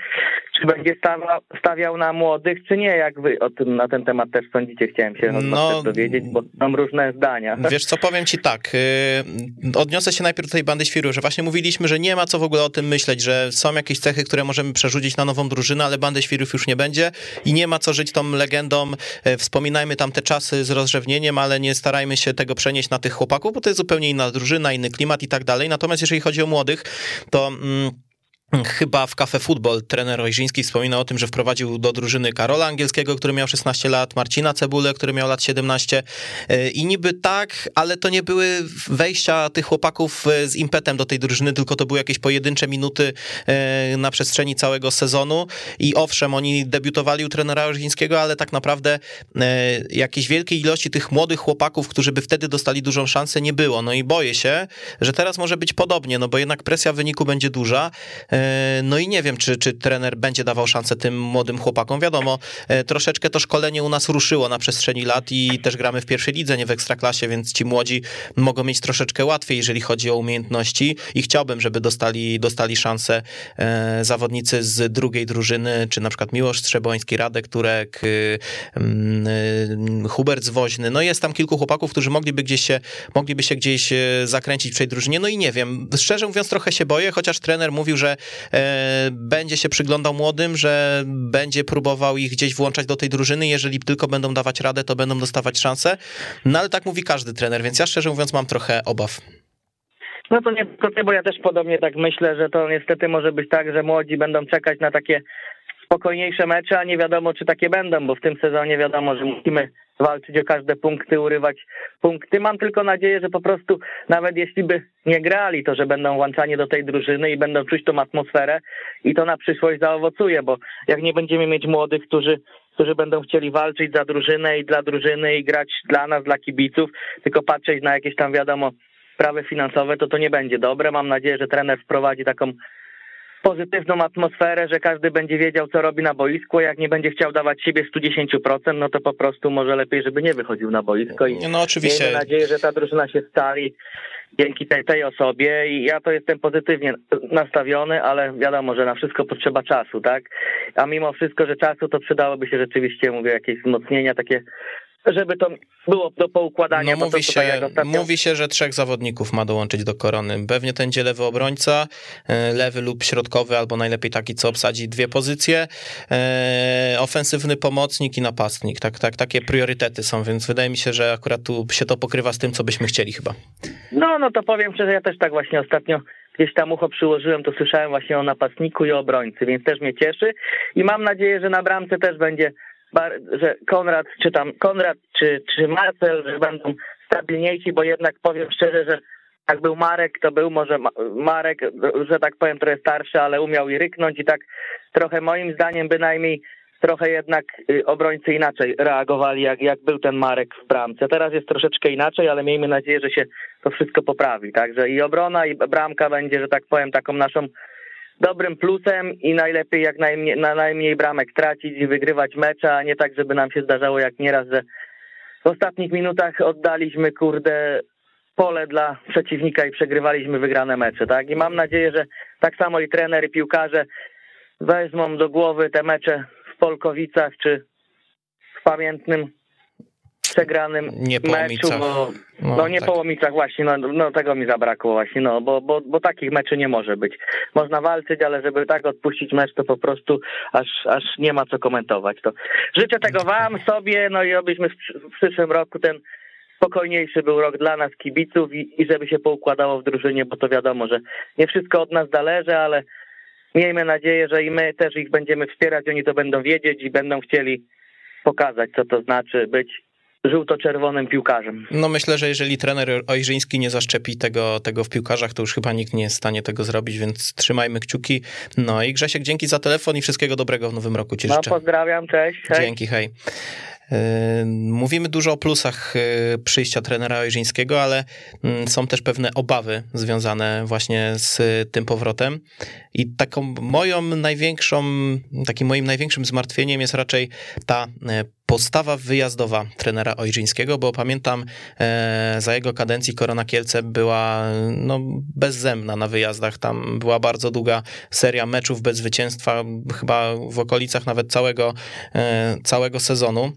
czy będzie stawiał, stawiał na młodych, czy nie, jak wy o tym, na ten temat też sądzicie, chciałem się no, dowiedzieć, bo mam różne zdania. Wiesz co, powiem ci tak, yy, odniosę się najpierw do tej bandy świru, że właśnie mówiliśmy, że nie ma co w ogóle o tym myśleć, że są jakieś cechy, które możemy przerzucić na nową drużynę, ale bandy świrów już nie będzie i nie ma co żyć tą legendą, yy, wspominajmy tam te czasy z rozrzewnieniem, ale nie starajmy się tego przenieść na tych chłopaków, bo to jest zupełnie inna drużyna, inny klimat i tak dalej, natomiast jeżeli chodzi o młodych, to mm, Chyba w Cafe Football trener Ojrzyński wspomina o tym, że wprowadził do drużyny Karola Angielskiego, który miał 16 lat, Marcina Cebulę, który miał lat 17 e, i niby tak, ale to nie były wejścia tych chłopaków e, z impetem do tej drużyny, tylko to były jakieś pojedyncze minuty e, na przestrzeni całego sezonu. I owszem, oni debiutowali u trenera Ojrzyńskiego, ale tak naprawdę jakiejś wielkiej ilości tych młodych chłopaków, którzy by wtedy dostali dużą szansę, nie było. No i boję się, że teraz może być podobnie, no bo jednak presja wyniku będzie duża, no i nie wiem, czy, czy trener będzie dawał szansę tym młodym chłopakom. Wiadomo, e, troszeczkę to szkolenie u nas ruszyło na przestrzeni lat i też gramy w pierwszej lidze, nie w ekstraklasie, więc ci młodzi mogą mieć troszeczkę łatwiej, jeżeli chodzi o umiejętności i chciałbym, żeby dostali, dostali szansę e, zawodnicy z drugiej drużyny, czy na przykład Miłosz Strzeboński, Radek Turek, y, mm, y, Hubert Zwoźny. No jest tam kilku chłopaków, którzy mogliby gdzieś się, mogliby się gdzieś e, zakręcić w tej drużynie. No i nie wiem, szczerze mówiąc trochę się boję, chociaż trener mówił, że E, będzie się przyglądał młodym, że będzie próbował ich gdzieś włączać do tej drużyny. Jeżeli tylko będą dawać radę, to będą dostawać szansę. No ale tak mówi każdy trener, więc ja szczerze mówiąc mam trochę obaw. No to nie tylko ty, bo ja też podobnie tak myślę, że to niestety może być tak, że młodzi będą czekać na takie spokojniejsze mecze, a nie wiadomo, czy takie będą, bo w tym sezonie wiadomo, że musimy walczyć o każde punkty, urywać punkty. Mam tylko nadzieję, że po prostu nawet jeśli by nie grali, to że będą włączani do tej drużyny i będą czuć tą atmosferę i to na przyszłość zaowocuje, bo jak nie będziemy mieć młodych, którzy którzy będą chcieli walczyć za drużynę i dla drużyny i grać dla nas, dla kibiców, tylko patrzeć na jakieś tam wiadomo sprawy finansowe, to to nie będzie dobre. Mam nadzieję, że trener wprowadzi taką pozytywną atmosferę, że każdy będzie wiedział, co robi na boisku, jak nie będzie chciał dawać siebie 110%, no to po prostu może lepiej, żeby nie wychodził na boisko i no, oczywiście. miejmy nadzieję, że ta drużyna się stali dzięki tej, tej osobie i ja to jestem pozytywnie nastawiony, ale wiadomo, że na wszystko potrzeba czasu, tak? A mimo wszystko, że czasu, to przydałoby się rzeczywiście, mówię, jakieś wzmocnienia takie żeby to było do poukładania. No, mówi, to, się, ostatnio... mówi się, że trzech zawodników ma dołączyć do korony. Pewnie to będzie lewy obrońca, e, lewy lub środkowy, albo najlepiej taki, co obsadzi dwie pozycje, e, ofensywny pomocnik i napastnik. Tak, tak, takie priorytety są, więc wydaje mi się, że akurat tu się to pokrywa z tym, co byśmy chcieli chyba. No, no to powiem szczerze, ja też tak właśnie ostatnio gdzieś tam ucho przyłożyłem, to słyszałem właśnie o napastniku i obrońcy, więc też mnie cieszy i mam nadzieję, że na bramce też będzie że Konrad, czy tam Konrad, czy, czy Marcel, że będą stabilniejsi, bo jednak powiem szczerze, że jak był Marek, to był może Marek, że tak powiem, trochę starszy, ale umiał i ryknąć i tak trochę moim zdaniem bynajmniej trochę jednak y, obrońcy inaczej reagowali, jak, jak był ten Marek w bramce. Teraz jest troszeczkę inaczej, ale miejmy nadzieję, że się to wszystko poprawi. Także i obrona, i bramka będzie, że tak powiem, taką naszą dobrym plusem i najlepiej jak najmniej, na najmniej bramek tracić i wygrywać mecze, a nie tak, żeby nam się zdarzało jak nieraz, że w ostatnich minutach oddaliśmy, kurde, pole dla przeciwnika i przegrywaliśmy wygrane mecze, tak? I mam nadzieję, że tak samo i trener, i piłkarze wezmą do głowy te mecze w Polkowicach czy w pamiętnym przegranym nie meczu, bo, no, no nie tak. połomicach właśnie, no, no tego mi zabrakło właśnie, no bo, bo, bo takich meczy nie może być. Można walczyć, ale żeby tak odpuścić mecz, to po prostu aż, aż nie ma co komentować. To życzę tego wam, sobie, no i obyśmy w, w przyszłym roku ten spokojniejszy był rok dla nas kibiców i, i żeby się poukładało w drużynie, bo to wiadomo, że nie wszystko od nas zależy, ale miejmy nadzieję, że i my też ich będziemy wspierać, oni to będą wiedzieć i będą chcieli pokazać, co to znaczy być żółto-czerwonym piłkarzem. No myślę, że jeżeli trener Ojrzyński nie zaszczepi tego, tego w piłkarzach, to już chyba nikt nie jest w stanie tego zrobić, więc trzymajmy kciuki. No i Grzesiek, dzięki za telefon i wszystkiego dobrego w nowym roku Ci no, życzę. pozdrawiam, cześć. Hej. Dzięki, hej. Mówimy dużo o plusach e, przyjścia trenera Ojrzyńskiego, ale mm, są też pewne obawy związane właśnie z tym powrotem. I taką moją największą, takim moim największym zmartwieniem jest raczej ta postawa wyjazdowa trenera Ojrzyńskiego, bo pamiętam e, za jego kadencji Korona Kielce była no, bezzemna na wyjazdach. Tam była bardzo długa seria meczów bez zwycięstwa, chyba w okolicach nawet całego, całego sezonu.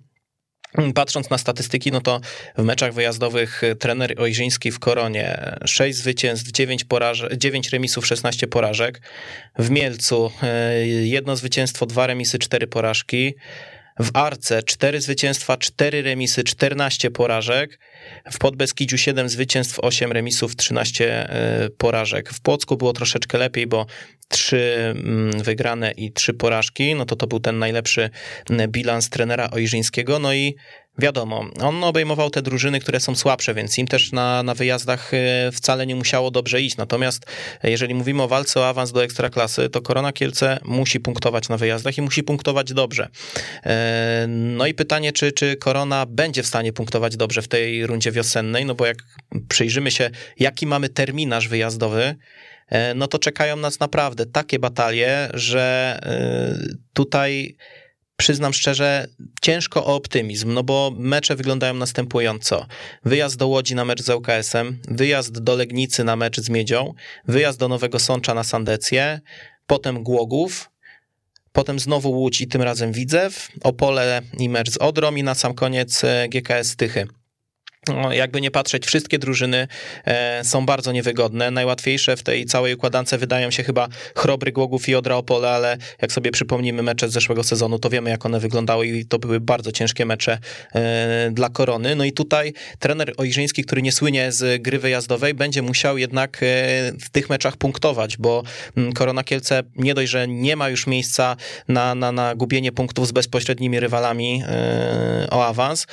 Patrząc na statystyki, no to w meczach wyjazdowych trener Ojrzyński w Koronie 6 zwycięstw, 9, porażek, 9 remisów, 16 porażek. W Mielcu e, jedno zwycięstwo, dwa remisy, 4 porażki. W Arce 4 zwycięstwa, 4 remisy, 14 porażek. W Podbeskidziu 7 zwycięstw, 8 remisów, 13 e, porażek. W Płocku było troszeczkę lepiej, bo 3 mm, wygrane i 3 porażki. No to to był ten najlepszy bilans trenera Ojrzyńskiego. No i Wiadomo, on obejmował te drużyny, które są słabsze, więc im też na, na wyjazdach e, wcale nie musiało dobrze iść. Natomiast e, jeżeli mówimy o walce o awans do ekstraklasy, to Korona Kielce musi punktować na wyjazdach i musi punktować dobrze. E, no i pytanie, czy, czy Korona będzie w stanie punktować dobrze w tej rundzie wiosennej, no bo jak przyjrzymy się, jaki mamy terminarz wyjazdowy, no to czekają nas naprawdę takie batalie, że tutaj przyznam szczerze, ciężko o optymizm, no bo mecze wyglądają następująco. Wyjazd do Łodzi na mecz z ŁKS-em, wyjazd do Legnicy na mecz z Miedzią, wyjazd do Nowego Sącza na Sandecję, potem Głogów, potem znowu Łódź i tym razem Widzew, Opole i mecz z Odrą i na sam koniec e, GKS Tychy. No, jakby nie patrzeć, wszystkie drużyny e, są bardzo niewygodne. Najłatwiejsze w tej całej układance wydają się chyba Chrobry, Głogów i Odra Opole, ale jak sobie przypomnimy mecze z zeszłego sezonu, to wiemy jak one wyglądały i to były bardzo ciężkie mecze e, dla Korony. No i tutaj trener Ojrzyński, który nie słynie z gry wyjazdowej, będzie musiał jednak e, w tych meczach punktować, bo mm, Korona Kielce nie dość, że nie ma już miejsca na, na, na gubienie punktów z bezpośrednimi rywalami o awans,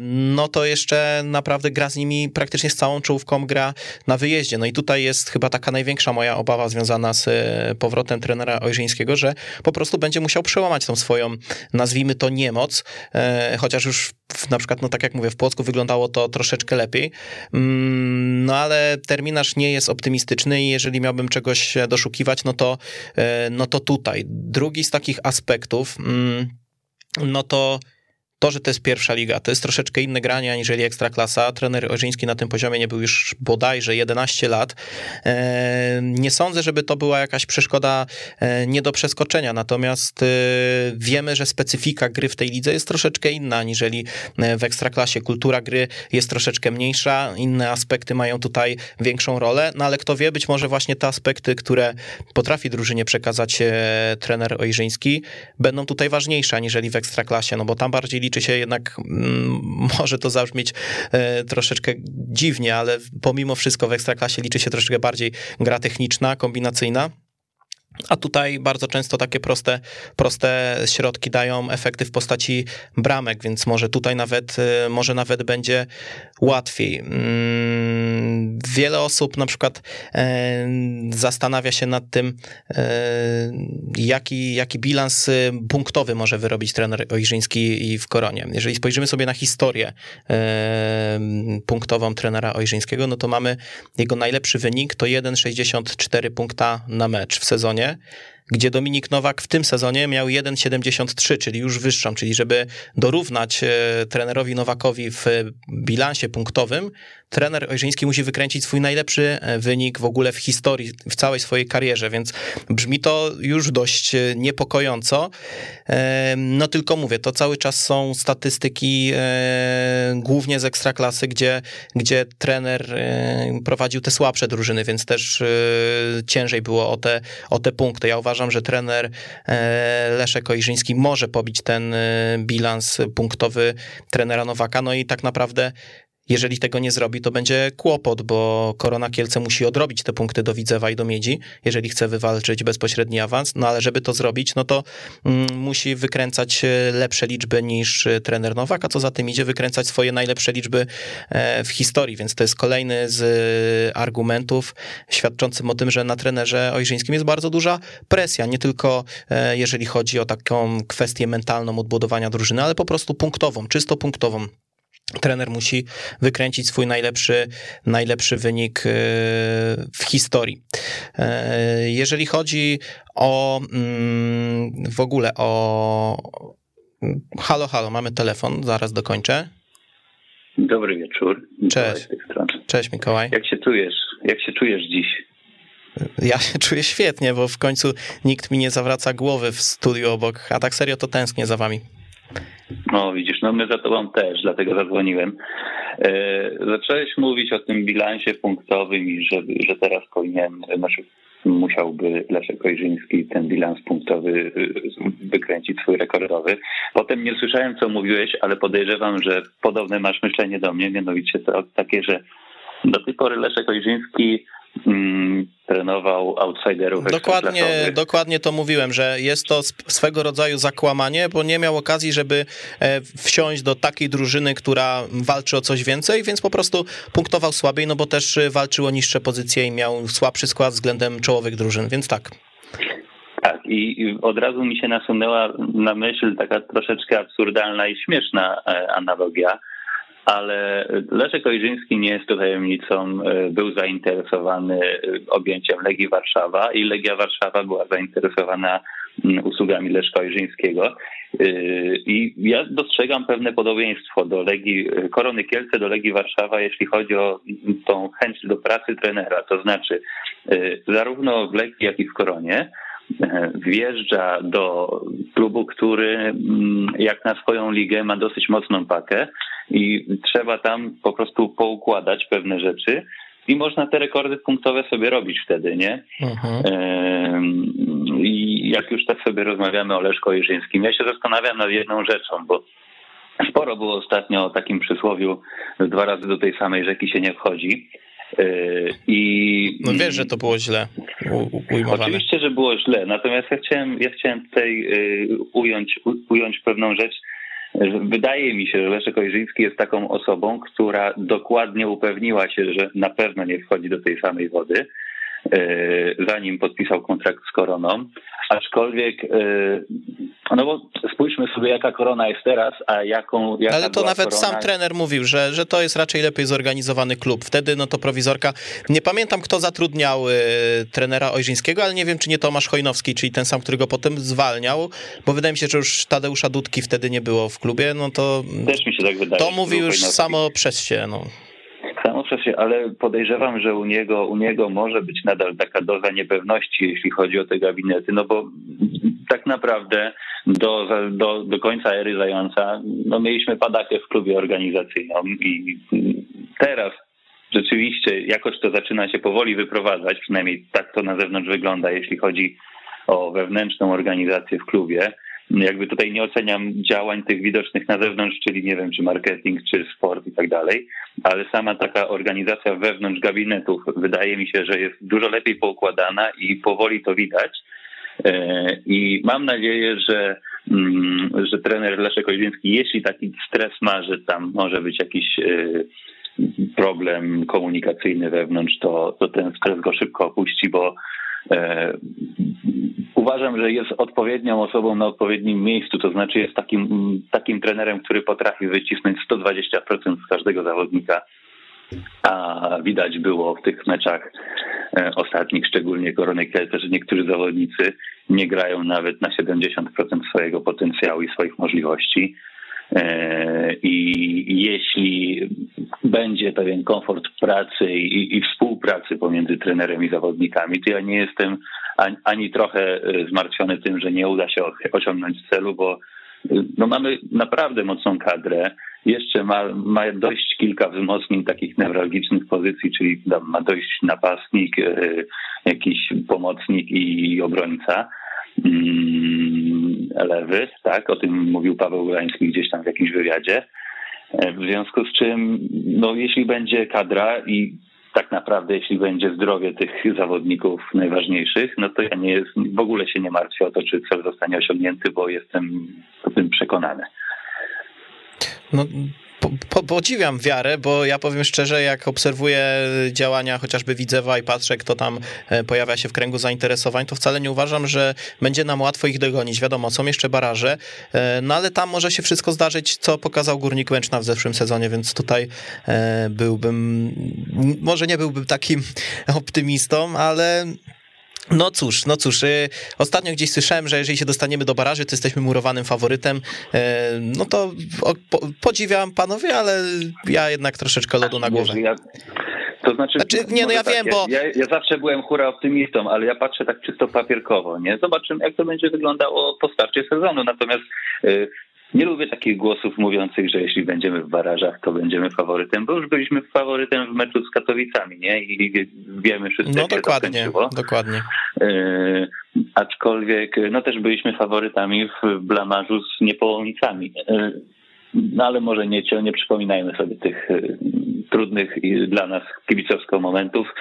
no to jeszcze naprawdę gra z nimi praktycznie z całą czołówką gra na wyjeździe. No i tutaj jest chyba taka największa moja obawa związana z e, powrotem trenera Ojrzyńskiego, że po prostu będzie musiał przełamać tą swoją, nazwijmy to niemoc, e, chociaż już na przykład, no tak jak mówię, w Płocku wyglądało to troszeczkę lepiej, mm, no ale terminarz nie jest optymistyczny i jeżeli miałbym czegoś doszukiwać, no to, e, no to tutaj. Drugi z takich aspektów, mm, no to to, że to jest pierwsza liga, to jest troszeczkę inne granie aniżeli Ekstraklasa. Trener Orzyński na tym poziomie nie był już bodajże 11 lat. E, nie sądzę, żeby to była jakaś przeszkoda e, nie do przeskoczenia, natomiast e, wiemy, że specyfika gry w tej lidze jest troszeczkę inna aniżeli w Ekstraklasie. Kultura gry jest troszeczkę mniejsza, inne aspekty mają tutaj większą rolę, no ale kto wie, być może właśnie te aspekty, które potrafi drużynie przekazać trener Ojrzyński, będą tutaj ważniejsze aniżeli w Ekstraklasie, no bo tam bardziej liczy się jednak, mm, może to zabrzmieć e, troszeczkę dziwnie, ale pomimo wszystko w Ekstraklasie liczy się troszeczkę bardziej gra techniczna, kombinacyjna. A tutaj bardzo często takie proste, proste środki dają efekty w postaci bramek, więc może tutaj nawet, y, może nawet będzie łatwiej. Mm, wiele osób na przykład e, zastanawia się nad tym, e, jaki, jaki bilans y, punktowy może wyrobić trener Ojrzyński i w Koronie. Jeżeli spojrzymy sobie na historię e, punktową trenera Ojrzyńskiego, no to mamy jego najlepszy wynik to 1,64 punkta na mecz w sezonie gdzie Dominik Nowak w tym sezonie miał 1,73, czyli już wyższą, czyli żeby dorównać e, trenerowi Nowakowi w bilansie punktowym, trener Ojrzyński musi wykręcić swój najlepszy e, wynik w ogóle w historii, w całej swojej karierze, więc brzmi to już dość e, niepokojąco. No tylko mówię, to cały czas są statystyki głównie z ekstraklasy, gdzie, gdzie trener prowadził te słabsze drużyny, więc też ciężej było o te, o te punkty. Ja uważam, że trener Leszek Ojrzyński może pobić ten bilans punktowy trenera Nowaka, no i tak naprawdę jeżeli tego nie zrobi, to będzie kłopot, bo Korona Kielce musi odrobić te punkty do Widzewa i do Miedzi, jeżeli chce wywalczyć bezpośredni awans, no ale żeby to zrobić, no to mm, musi wykręcać e, lepsze liczby niż e, trener Nowak, a co za tym idzie, wykręcać swoje najlepsze liczby e, w historii, więc to jest kolejny z argumentów świadczącym o tym, że na trenerze Ojrzyńskim jest bardzo duża presja, nie tylko jeżeli chodzi o taką kwestię mentalną odbudowania drużyny, ale po prostu punktową, czysto punktową trener musi wykręcić swój najlepszy, najlepszy wynik e, w historii. E, jeżeli chodzi o mm, w ogóle o. Halo, halo, mamy telefon, zaraz dokończę. Dobry wieczór. Cześć. Cześć Mikołaj. Jak się czujesz? Jak się czujesz dziś? Ja się czuję świetnie, bo w końcu nikt mi nie zawraca głowy w studiu obok, a tak serio to tęsknię za wami. No widzisz, no my za tobą też, dlatego zadzwoniłem. E, zacząłeś mówić o tym bilansie punktowym i że, że teraz powinien, znaczy musiałby Leszek Ojrzyński ten bilans punktowy e, wykręcić swój rekordowy. Potem nie słyszałem, co mówiłeś, ale podejrzewam, że podobne masz myślenie do mnie, mianowicie takie, że do tej pory Leszek Ojrzyński mm, trenował outsiderów. Dokładnie, dokładnie to mówiłem, że jest to swego rodzaju zakłamanie, bo nie miał okazji, żeby e, wsiąść do takiej drużyny, która walczy o coś więcej, więc po prostu punktował słabiej, no bo też e, walczył o niższe pozycje i miał słabszy skład względem czołowych drużyn, więc tak. Tak, i od razu mi się nasunęła na myśl taka troszeczkę absurdalna i śmieszna e, analogia ale Leszek Ojrzyński nie jest tu tajemnicą, e, był zainteresowany e, objęciem Legii Warszawa i Legia Warszawa była zainteresowana mm, usługami Leszka Ojrzyńskiego. E, I ja dostrzegam pewne podobieństwo do Legii Korony Kielce, do Legii Warszawa, jeśli chodzi o tą chęć do pracy trenera. To znaczy, zarówno w Legii, jak i w Koronie wjeżdża do klubu, który mm, jak na swoją ligę ma dosyć mocną pakę i trzeba tam po prostu poukładać pewne rzeczy i można te rekordy punktowe sobie robić wtedy, nie? Mhm. I jak już tak sobie rozmawiamy o Leszko Jerzyńskim, ja się zastanawiam nad jedną rzeczą, bo sporo było ostatnio o takim przysłowiu dwa razy do tej samej rzeki się nie wchodzi. Yy, I, no wiesz, że to było źle ujmowane. Oczywiście, że było źle, natomiast ja chciałem, ja chciałem tutaj yy, ująć, ująć pewną rzecz. Wydaje mi się, że Leszek Ojrzyński jest taką osobą, która dokładnie upewniła się, że na pewno nie wchodzi do tej samej wody, zanim podpisał kontrakt z Koroną. Aczkolwiek no bo spójrzmy sobie, jaka korona jest teraz, a jaką. Jaka Ale to nawet korona... sam trener mówił, że, że to jest raczej lepiej zorganizowany klub. Wtedy no to prowizorka. Nie pamiętam, kto zatrudniał y, trenera Ojrzyńskiego, ale nie wiem, czy nie Tomasz Chojnowski, czyli ten sam, który go potem zwalniał, bo wydaje mi się, że już Tadeusza Dudki wtedy nie było w klubie. No to. Też mi się tak wydaje. To mówi już samo przez się. No. Samo przez się, ale podejrzewam, że u niego, u niego może być nadal taka doza niepewności, jeśli chodzi o te gabinety, no bo tak naprawdę do, do, do końca ery Zająca no mieliśmy padakę w klubie organizacyjnym i teraz rzeczywiście jakoś to zaczyna się powoli wyprowadzać, przynajmniej tak to na zewnątrz wygląda, jeśli chodzi o wewnętrzną organizację w klubie jakby tutaj nie oceniam działań tych widocznych na zewnątrz, czyli nie wiem, czy marketing, czy sport i tak dalej, ale sama taka organizacja wewnątrz gabinetów wydaje mi się, że jest dużo lepiej poukładana i powoli to widać. E, I mam nadzieję, że, mm, że trener Leszek Ojdziński, jeśli taki stres ma, że tam może być jakiś e, problem komunikacyjny wewnątrz, to, to ten stres go szybko opuści, bo uważam, że jest odpowiednią osobą na odpowiednim miejscu, to znaczy jest takim, takim trenerem, który potrafi wycisnąć 120% z każdego zawodnika. A widać było w tych meczach e, ostatnich, szczególnie Korony Kielce, że niektórzy zawodnicy nie grają nawet na 70% swojego potencjału i swoich możliwości. E, I jeśli będzie pewien komfort pracy i, i, współpracy pomiędzy trenerem i zawodnikami, to ja nie jestem ani, ani trochę zmartwiony tym, że nie uda się osiągnąć celu, bo no mamy naprawdę mocną kadrę. Jeszcze ma, ma kilka wzmocnień takich newralgicznych pozycji, czyli ma dojść napastnik, e, jakiś pomocnik i obrońca. Lewy, tak, o tym mówił Paweł Urański gdzieś tam w jakimś wywiadzie. E, w związku z czym, no jeśli będzie kadra i tak naprawdę jeśli będzie zdrowie tych zawodników najważniejszych, no to ja nie jest, w ogóle się nie martwię o to, czy cel zostanie osiągnięty, bo jestem o tym przekonany. No, po, podziwiam wiarę, bo ja powiem szczerze, jak obserwuję działania chociażby Widzewa i patrzę, kto tam e, pojawia się w kręgu zainteresowań, to wcale nie uważam, że będzie nam łatwo ich dogonić. Wiadomo, są jeszcze baraże, e, no ale tam może się wszystko zdarzyć, co pokazał Górnik Łęczna w zeszłym sezonie, więc tutaj e, byłbym, może nie byłbym takim optymistą, ale no cóż, no cóż, y, ostatnio gdzieś słyszałem, że jeżeli się dostaniemy do baraży, to jesteśmy murowanym faworytem. E, no to podziwiam panowie, ale ja jednak troszeczkę lodu na głowę. To znaczy, znaczy nie, no ja tak, wiem, bo... Ja, ja, zawsze byłem hura optymistą, ale ja patrzę tak czysto papierkowo, nie? Zobaczymy, jak to będzie wyglądało po starcie sezonu. Natomiast y, nie lubię takich głosów mówiących, że jeśli będziemy w barażach, to będziemy faworytem, bo już byliśmy faworytem w meczu z Katowicami, nie? I wiemy wszyscy, no, jak dokładnie, się to dokładnie. Yy, aczkolwiek, no też byliśmy faworytami w blamarzu z niepołomicami. Yy, no ale może nie, nie przypominajmy sobie tych yy, trudnych dla nas kibicowsko momentów.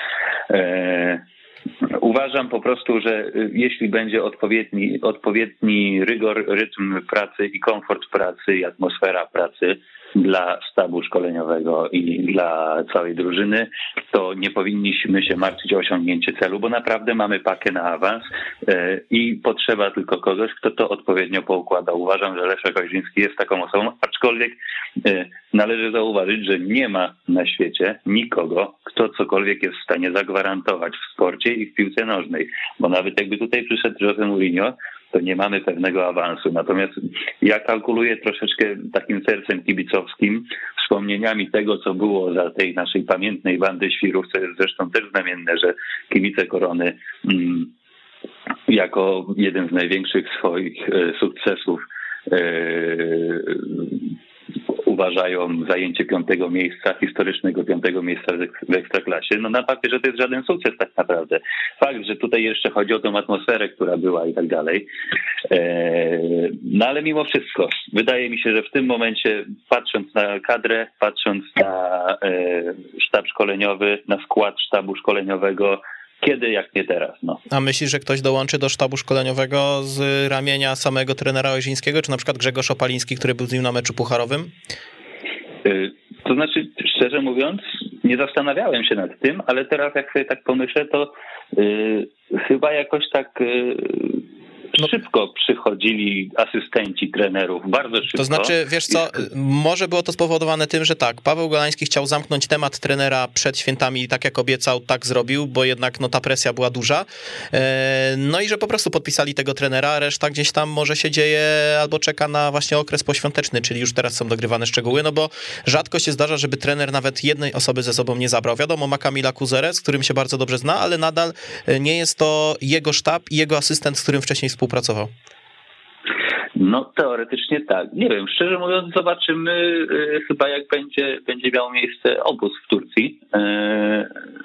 Yy, Uważam po prostu, że y, jeśli będzie odpowiedni, odpowiedni rygor, rytm pracy i komfort pracy i atmosfera pracy, dla sztabu szkoleniowego i dla całej drużyny, to nie powinniśmy się martwić o osiągnięcie celu, bo naprawdę mamy pakę na awans e, i potrzeba tylko kogoś, kto to odpowiednio poukłada. Uważam, że Leszek Ojrzyński jest taką osobą, aczkolwiek e, należy zauważyć, że nie ma na świecie nikogo, kto cokolwiek jest w stanie zagwarantować w sporcie i w piłce nożnej, bo nawet jakby tutaj przyszedł Jose Mourinho, to nie mamy pewnego awansu. Natomiast ja kalkuluję troszeczkę takim sercem kibicowskim, wspomnieniami tego, co było za tej naszej pamiętnej bandy świrów, co jest zresztą też znamienne, że kibice korony mm, jako jeden z największych swoich e, sukcesów e, uważają zajęcie piątego miejsca, historycznego piątego miejsca w Ekstraklasie. No na papierze to jest żaden sukces tak naprawdę. Fakt, że tutaj jeszcze chodzi o tę atmosferę, która była i tak dalej. E, no ale mimo wszystko, wydaje mi się, że w tym momencie, patrząc na kadrę, patrząc na e, sztab szkoleniowy, na skład sztabu szkoleniowego, kiedy, jak nie teraz. No. A myślisz, że ktoś dołączy do sztabu szkoleniowego z ramienia samego trenera Ojrzyńskiego, czy na przykład Grzegorz Opaliński, który był z nim na meczu pucharowym? Y, to znaczy, szczerze mówiąc, nie zastanawiałem się nad tym, ale teraz jak sobie tak pomyślę, to yy, chyba jakoś tak yy, no. szybko przychodzili asystenci trenerów, bardzo szybko. To znaczy, wiesz co, może było to spowodowane tym, że tak, Paweł Golański chciał zamknąć temat trenera przed świętami, tak jak obiecał, tak zrobił, bo jednak no, ta presja była duża. E, no i że po prostu podpisali tego trenera, a reszta gdzieś tam może się dzieje albo czeka na właśnie okres poświąteczny, czyli już teraz są dogrywane szczegóły, no bo rzadko się zdarza, żeby trener nawet jednej osoby ze sobą nie zabrał. Wiadomo, ma Kamila Kuzerę, z którym się bardzo dobrze zna, ale nadal nie jest to jego sztab i jego asystent, z którym wcześniej współpracował. No teoretycznie tak. Nie wiem, szczerze mówiąc zobaczymy y, chyba jak będzie, będzie miał miejsce obóz w Turcji, y,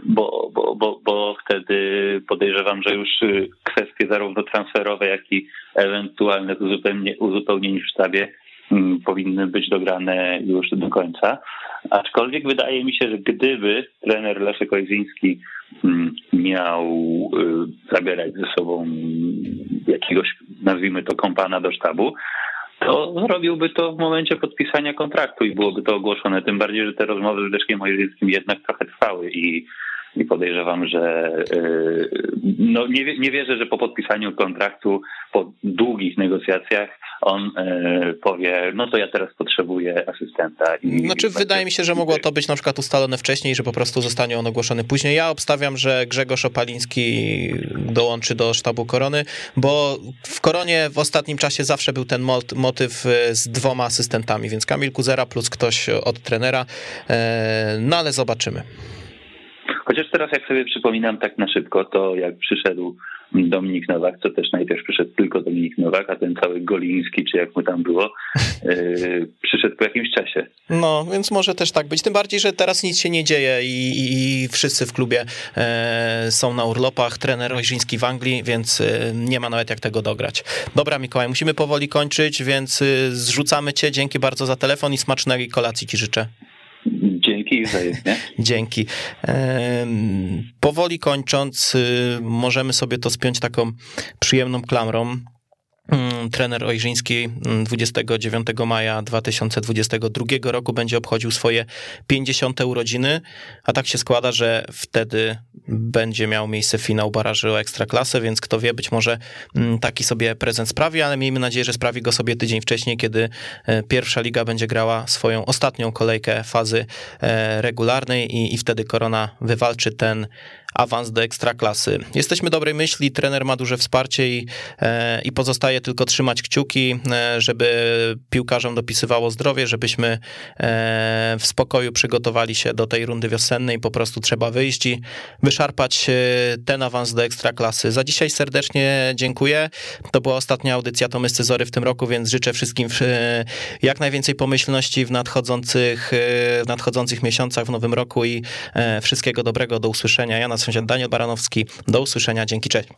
bo, bo, bo, bo wtedy podejrzewam, że już y, kwestie zarówno transferowe, jak i ewentualne uzupełnienie, uzupełnienie w sztabie powinny być dograne już do końca. Aczkolwiek wydaje mi się, że gdyby trener Leszek Ojzyński miał y, zabierać ze sobą jakiegoś, nazwijmy to, kompana do sztabu, to zrobiłby to w momencie podpisania kontraktu i byłoby to ogłoszone. Tym bardziej, że te rozmowy z Leszkiem Ojzyńskim jednak trochę trwały i i podejrzewam, że y, no nie, nie wierzę, że po podpisaniu kontraktu, po długich negocjacjach on y, powie, no to ja teraz potrzebuję asystenta. I znaczy wydaje mi się, że mogło to być na przykład ustalone wcześniej, że po prostu zostanie on ogłoszony później. Ja obstawiam, że Grzegorz Opaliński dołączy do sztabu Korony, bo w Koronie w ostatnim czasie zawsze był ten motyw y, z dwoma asystentami, więc Kamil Kuzera plus ktoś od trenera, no ale zobaczymy. Chociaż teraz jak sobie przypominam tak na szybko, to jak przyszedł Dominik Nowak, to też najpierw przyszedł tylko Dominik Nowak, a ten cały Goliński, czy jak mu tam było, yy, przyszedł po jakimś czasie. No, więc może też tak być. Tym bardziej, że teraz nic się nie dzieje i, i, i wszyscy w klubie e, są na urlopach. Trener Ojrzyński w Anglii, więc e, nie ma nawet jak tego dograć. Dobra, Mikołaj, musimy powoli kończyć, więc e, zrzucamy cię. Dzięki bardzo za telefon i smacznej kolacji ci życzę. Dzięki. Dzięki. Powoli kończąc, y, możemy sobie to spiąć taką przyjemną klamrą. Mm, trener Ojrzyński 29 mm, maja 2022 roku będzie obchodził swoje 50. urodziny, a tak się składa, że wtedy będzie miał miejsce finał baraży o Ekstraklasę, więc kto wie, być może mm, taki sobie prezent sprawi, ale miejmy nadzieję, że sprawi go sobie tydzień wcześniej, kiedy e, pierwsza liga będzie grała swoją ostatnią kolejkę fazy e, regularnej i, i wtedy Korona wywalczy ten awans do ekstraklasy. Jesteśmy dobrej myśli, trener ma duże wsparcie i, e, i pozostaje tylko trzymać kciuki, e, żeby piłkarzom dopisywało zdrowie, żebyśmy e, w spokoju przygotowali się do tej rundy wiosennej. Po prostu trzeba wyjść i wyszarpać ten awans do ekstraklasy. Za dzisiaj serdecznie dziękuję. To była ostatnia audycja Tomy Scyzory w tym roku, więc życzę wszystkim jak najwięcej pomyślności w nadchodzących, w nadchodzących miesiącach, w nowym roku i wszystkiego dobrego. Do usłyszenia. Ja się Daniel Baranowski. Do usłyszenia. Dzięki, cześć.